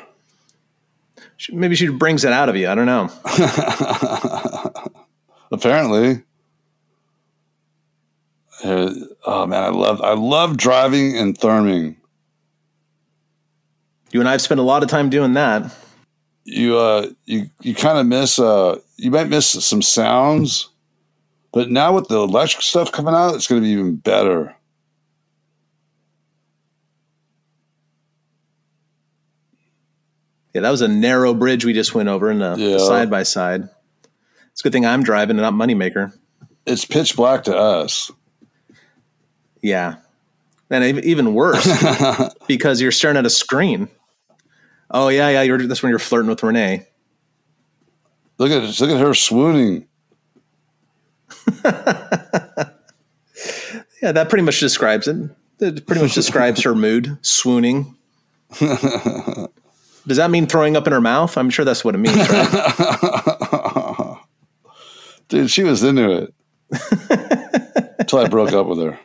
Maybe she brings it out of you. I don't know. Apparently. Uh, oh man, I love I love driving and therming. You and I have spent a lot of time doing that. You uh you you kind of miss uh you might miss some sounds, but now with the electric stuff coming out, it's going to be even better. Yeah, that was a narrow bridge we just went over in a Yeah. side by side. It's a good thing I'm driving and not Moneymaker. It's pitch black to us. Yeah. And even worse because you're staring at a screen. Oh yeah, yeah. You're that's when you're flirting with Ranae. Look at look at her swooning. Yeah, that pretty much describes it. It pretty much describes her mood, swooning. Does that mean throwing up in her mouth? I'm sure that's what it means, right? Dude, she was into it. Until I broke up with her.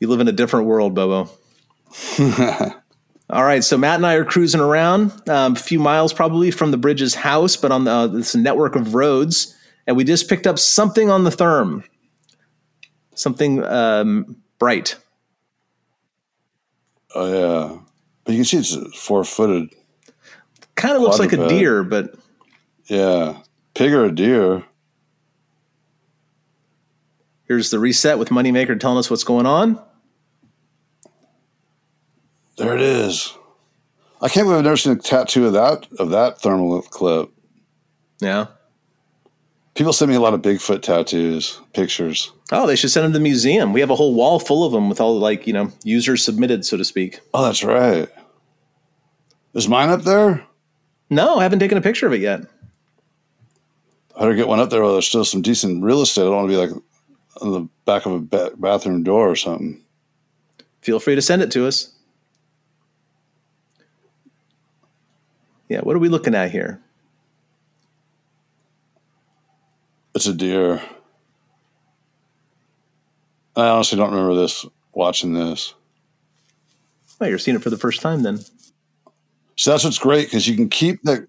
You live in a different world, Bobo. All right, so Matt and I are cruising around um, a few miles probably from the bridge's house, but on the, uh, this network of roads, and we just picked up something on the therm, something um, bright. Oh yeah, but you can see it's four footed. Kind of looks like a deer, but Yeah, pig or a deer. here's the reset with Moneymaker telling us what's going on. There it is. I can't believe I've never seen a tattoo of that of that thermal clip. Yeah. People send me a lot of Bigfoot tattoos, pictures. Oh, they should send them to the museum. We have a whole wall full of them with all like you know users submitted, so to speak. Oh, that's right. Is mine up there? No, I haven't taken a picture of it yet. I better get one up there while there's still some decent real estate. I don't want to be like on the back of a ba- bathroom door or something. Feel free to send it to us. Yeah, what are we looking at here? It's a deer. I honestly don't remember this watching this. Oh, you're seeing it for the first time then. So that's what's great because you can keep the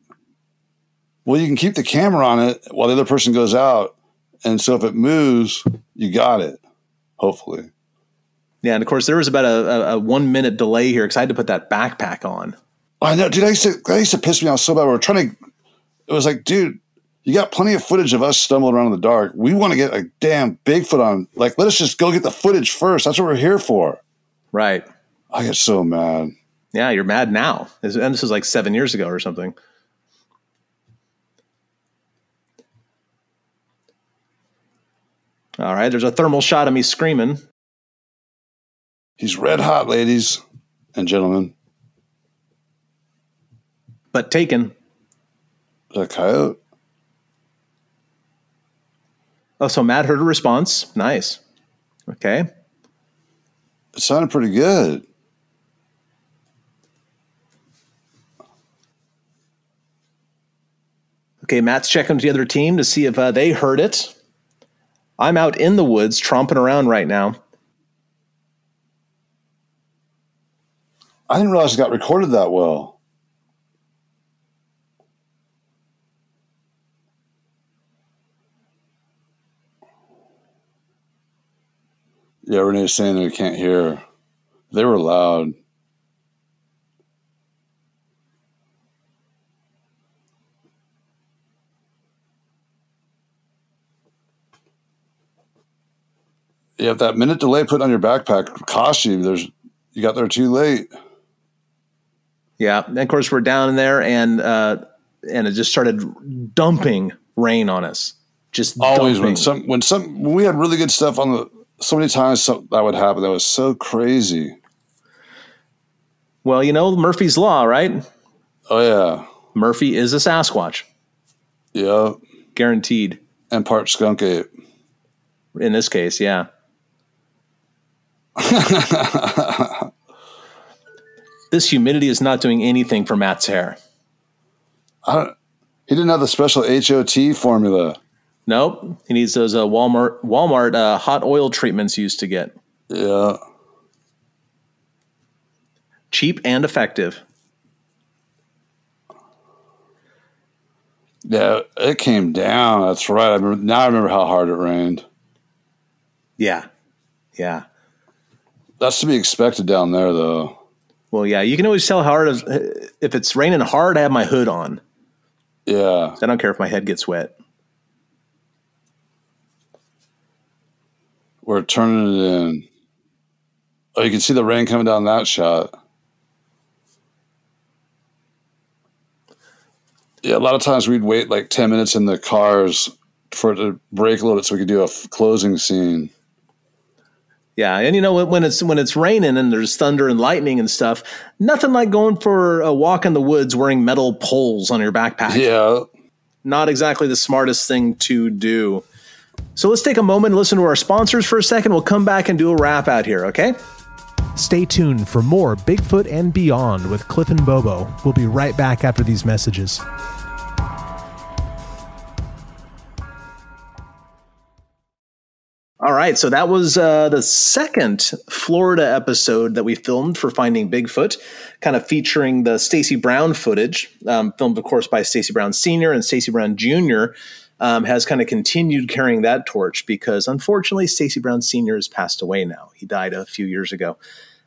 well, you can keep the camera on it while the other person goes out, and so if it moves, you got it. Hopefully, Yeah, and of course there was about a, a, a one minute delay here because I had to put that backpack on. I know, dude. I used to that used to piss me off so bad. We were trying to. It was like, dude, you got plenty of footage of us stumbling around in the dark. We want to get a damn Bigfoot on. Like, let us just go get the footage first. That's what we're here for. Right. I get so mad. Yeah, you're mad now. And this is like seven years ago or something. All right, there's a thermal shot of me screaming. He's red hot, ladies and gentlemen. but taken. A coyote? Oh, so Matt heard a response. Nice. Okay. It sounded pretty good. Okay, Matt's checking with the other team to see if uh, they heard it. I'm out in the woods tromping around right now. I didn't realize it got recorded that well. Yeah, Ranae's saying they can't hear. They were loud. Yeah, if that minute delay put on your backpack cost you, there's you got there too late. Yeah, and of course we're down in there, and uh, and it just started dumping rain on us. Just always dumping. when some when some when we had really good stuff on the so many times so, that would happen that was so crazy Well, you know Murphy's law, right? oh yeah Murphy is a Sasquatch, yeah guaranteed. and part skunk ape In this case, yeah. this humidity is not doing anything for Matt's hair. I don't, he didn't have the special hot formula Nope, he needs those uh, Walmart Walmart uh, hot oil treatments used to get. yeah Cheap and effective. yeah it came down that's right i remember now i remember how hard it rained Yeah, yeah. that's to be expected down there though Well, yeah. You can always tell how hard if it's raining hard. I have my hood on. yeah I don't care if my head gets wet. We're turning it in oh you can see the rain coming down that shot yeah a lot of times we'd wait like 10 minutes in the cars for it to break a little bit so we could do a f- closing scene Yeah, and you know when- when it's when it's raining and there's thunder and lightning and stuff, nothing like going for a walk in the woods wearing metal poles on your backpack. yeah Not exactly the smartest thing to do. So let's take a moment and listen to our sponsors for a second. We'll come back and do a wrap out here, okay? Stay tuned for more Bigfoot and Beyond with Cliff and Bobo. We'll be right back after these messages. All right, so that was uh, the second Florida episode that we filmed for Finding Bigfoot, kind of featuring the Stacy Brown footage, um, filmed, of course, by Stacy Brown Sr. and Stacy Brown Jr. Um, has kind of continued carrying that torch because, unfortunately, Stacy Brown Sr. has passed away now. He died a few years ago.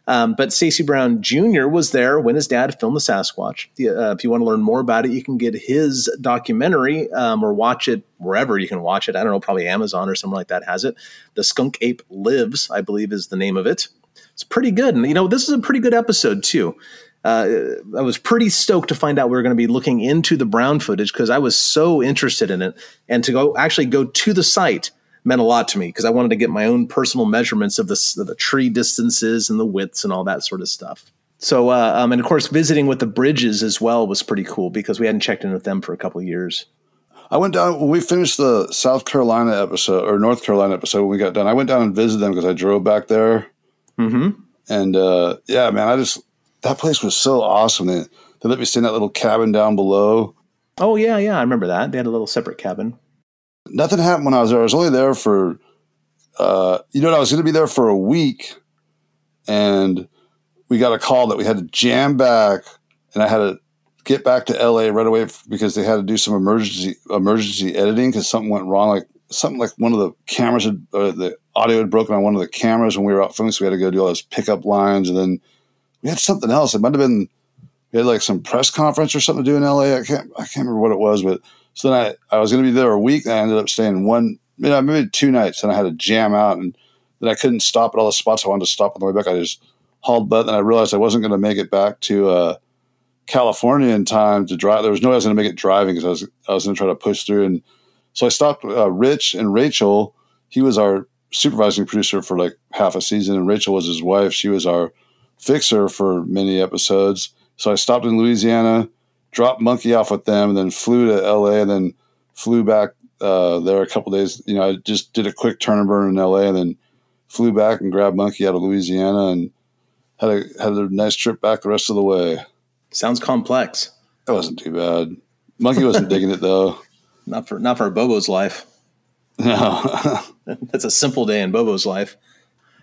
Um, but Stacy Brown Jr. was there when his dad filmed the Sasquatch. Uh, if you want to learn more about it, you can get his documentary um, or watch it wherever you can watch it. I don't know, probably Amazon or somewhere like that has it. The Skunk Ape Lives, I believe, is the name of it. It's pretty good, and you know this is a pretty good episode too. Uh, I was pretty stoked to find out we were going to be looking into the brown footage because I was so interested in it, and to go actually go to the site meant a lot to me because I wanted to get my own personal measurements of the, of the tree distances and the widths and all that sort of stuff. So, uh, um, and of course, visiting with the bridges as well was pretty cool because we hadn't checked in with them for a couple years. I went down when we finished the South Carolina episode or North Carolina episode when we got done. I went down and visited them because I drove back there. Mm-hmm. And uh, yeah, man, I just that place was so awesome. They, they let me stay in that little cabin down below. Oh yeah, yeah, I remember that. They had a little separate cabin. Nothing happened when I was there. I was only there for, uh, you know, I was going to be there for a week, and we got a call that we had to jam back, and I had to get back to LA right away because they had to do some emergency emergency editing because something went wrong. Like something like one of the cameras had uh, the audio had broken on one of the cameras when we were out filming, so we had to go do all those pickup lines, and then we had something else. It might have been we had like some press conference or something to do in LA. I can't I can't remember what it was, but so then I, I was going to be there a week, and I ended up staying one, you know, maybe two nights, and I had to jam out, and then I couldn't stop at all the spots I wanted to stop on the way back. I just hauled butt, and I realized I wasn't going to make it back to uh, California in time to drive. There was no way I was going to make it driving because I was I was going to try to push through, and so I stopped. Uh, Rich and Rachel, he was our supervising producer for like half a season, and Rachel was his wife. She was our fixer for many episodes. So I stopped in Louisiana, dropped Monkey off with them, and then flew to LA, and then flew back uh, there a couple days. You know, I just did a quick turn and burn in LA, and then flew back and grabbed Monkey out of Louisiana, and had a had a nice trip back the rest of the way. Sounds complex. It wasn't too bad. Monkey wasn't digging it though. Not for not for Bobo's life. No. That's a simple day in Bobo's life.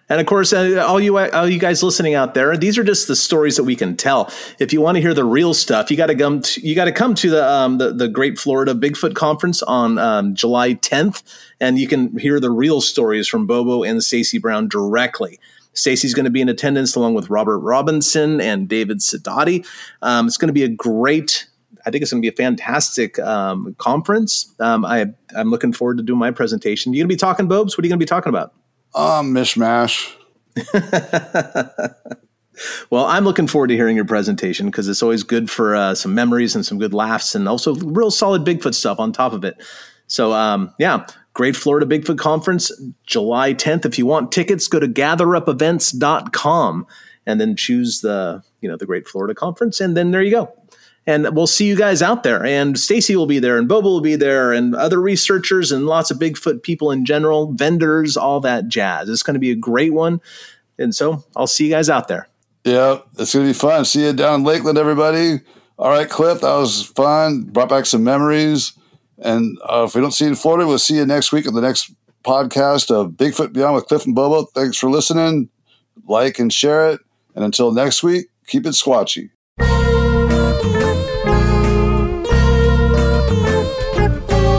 And of course, uh, all you all you guys listening out there, these are just the stories that we can tell. If you want to hear the real stuff, you got to come. To, you got to come to the, um, the, the Great Florida Bigfoot Conference on um, July 10th, and you can hear the real stories from Bobo and Stacy Brown directly. Stacy's going to be in attendance along with Robert Robinson and David Sidati. Um, it's going to be a great I think it's going to be a fantastic um, conference. Um, I, am looking forward to doing my presentation. You going to be talking, Bobes? What are you going to be talking about? Um, mishmash. well, I'm looking forward to hearing your presentation because it's always good for uh, some memories and some good laughs and also real solid Bigfoot stuff on top of it. So, um, yeah, Great Florida Bigfoot Conference, July 10th. If you want tickets, go to gatherupevents.com and then choose the, you know, the Great Florida Conference. And then there you go and we'll see you guys out there. And Stacy will be there, and Bobo will be there, and other researchers, and lots of Bigfoot people in general, vendors, all that jazz. It's going to be a great one. And so I'll see you guys out there. Yeah, it's going to be fun. See you down in Lakeland, everybody. All right, Cliff, that was fun. Brought back some memories. And uh, if we don't see you in Florida, we'll see you next week at the next podcast of Bigfoot Beyond with Cliff and Bobo. Thanks for listening. Like and share it. And until next week, keep it squatchy.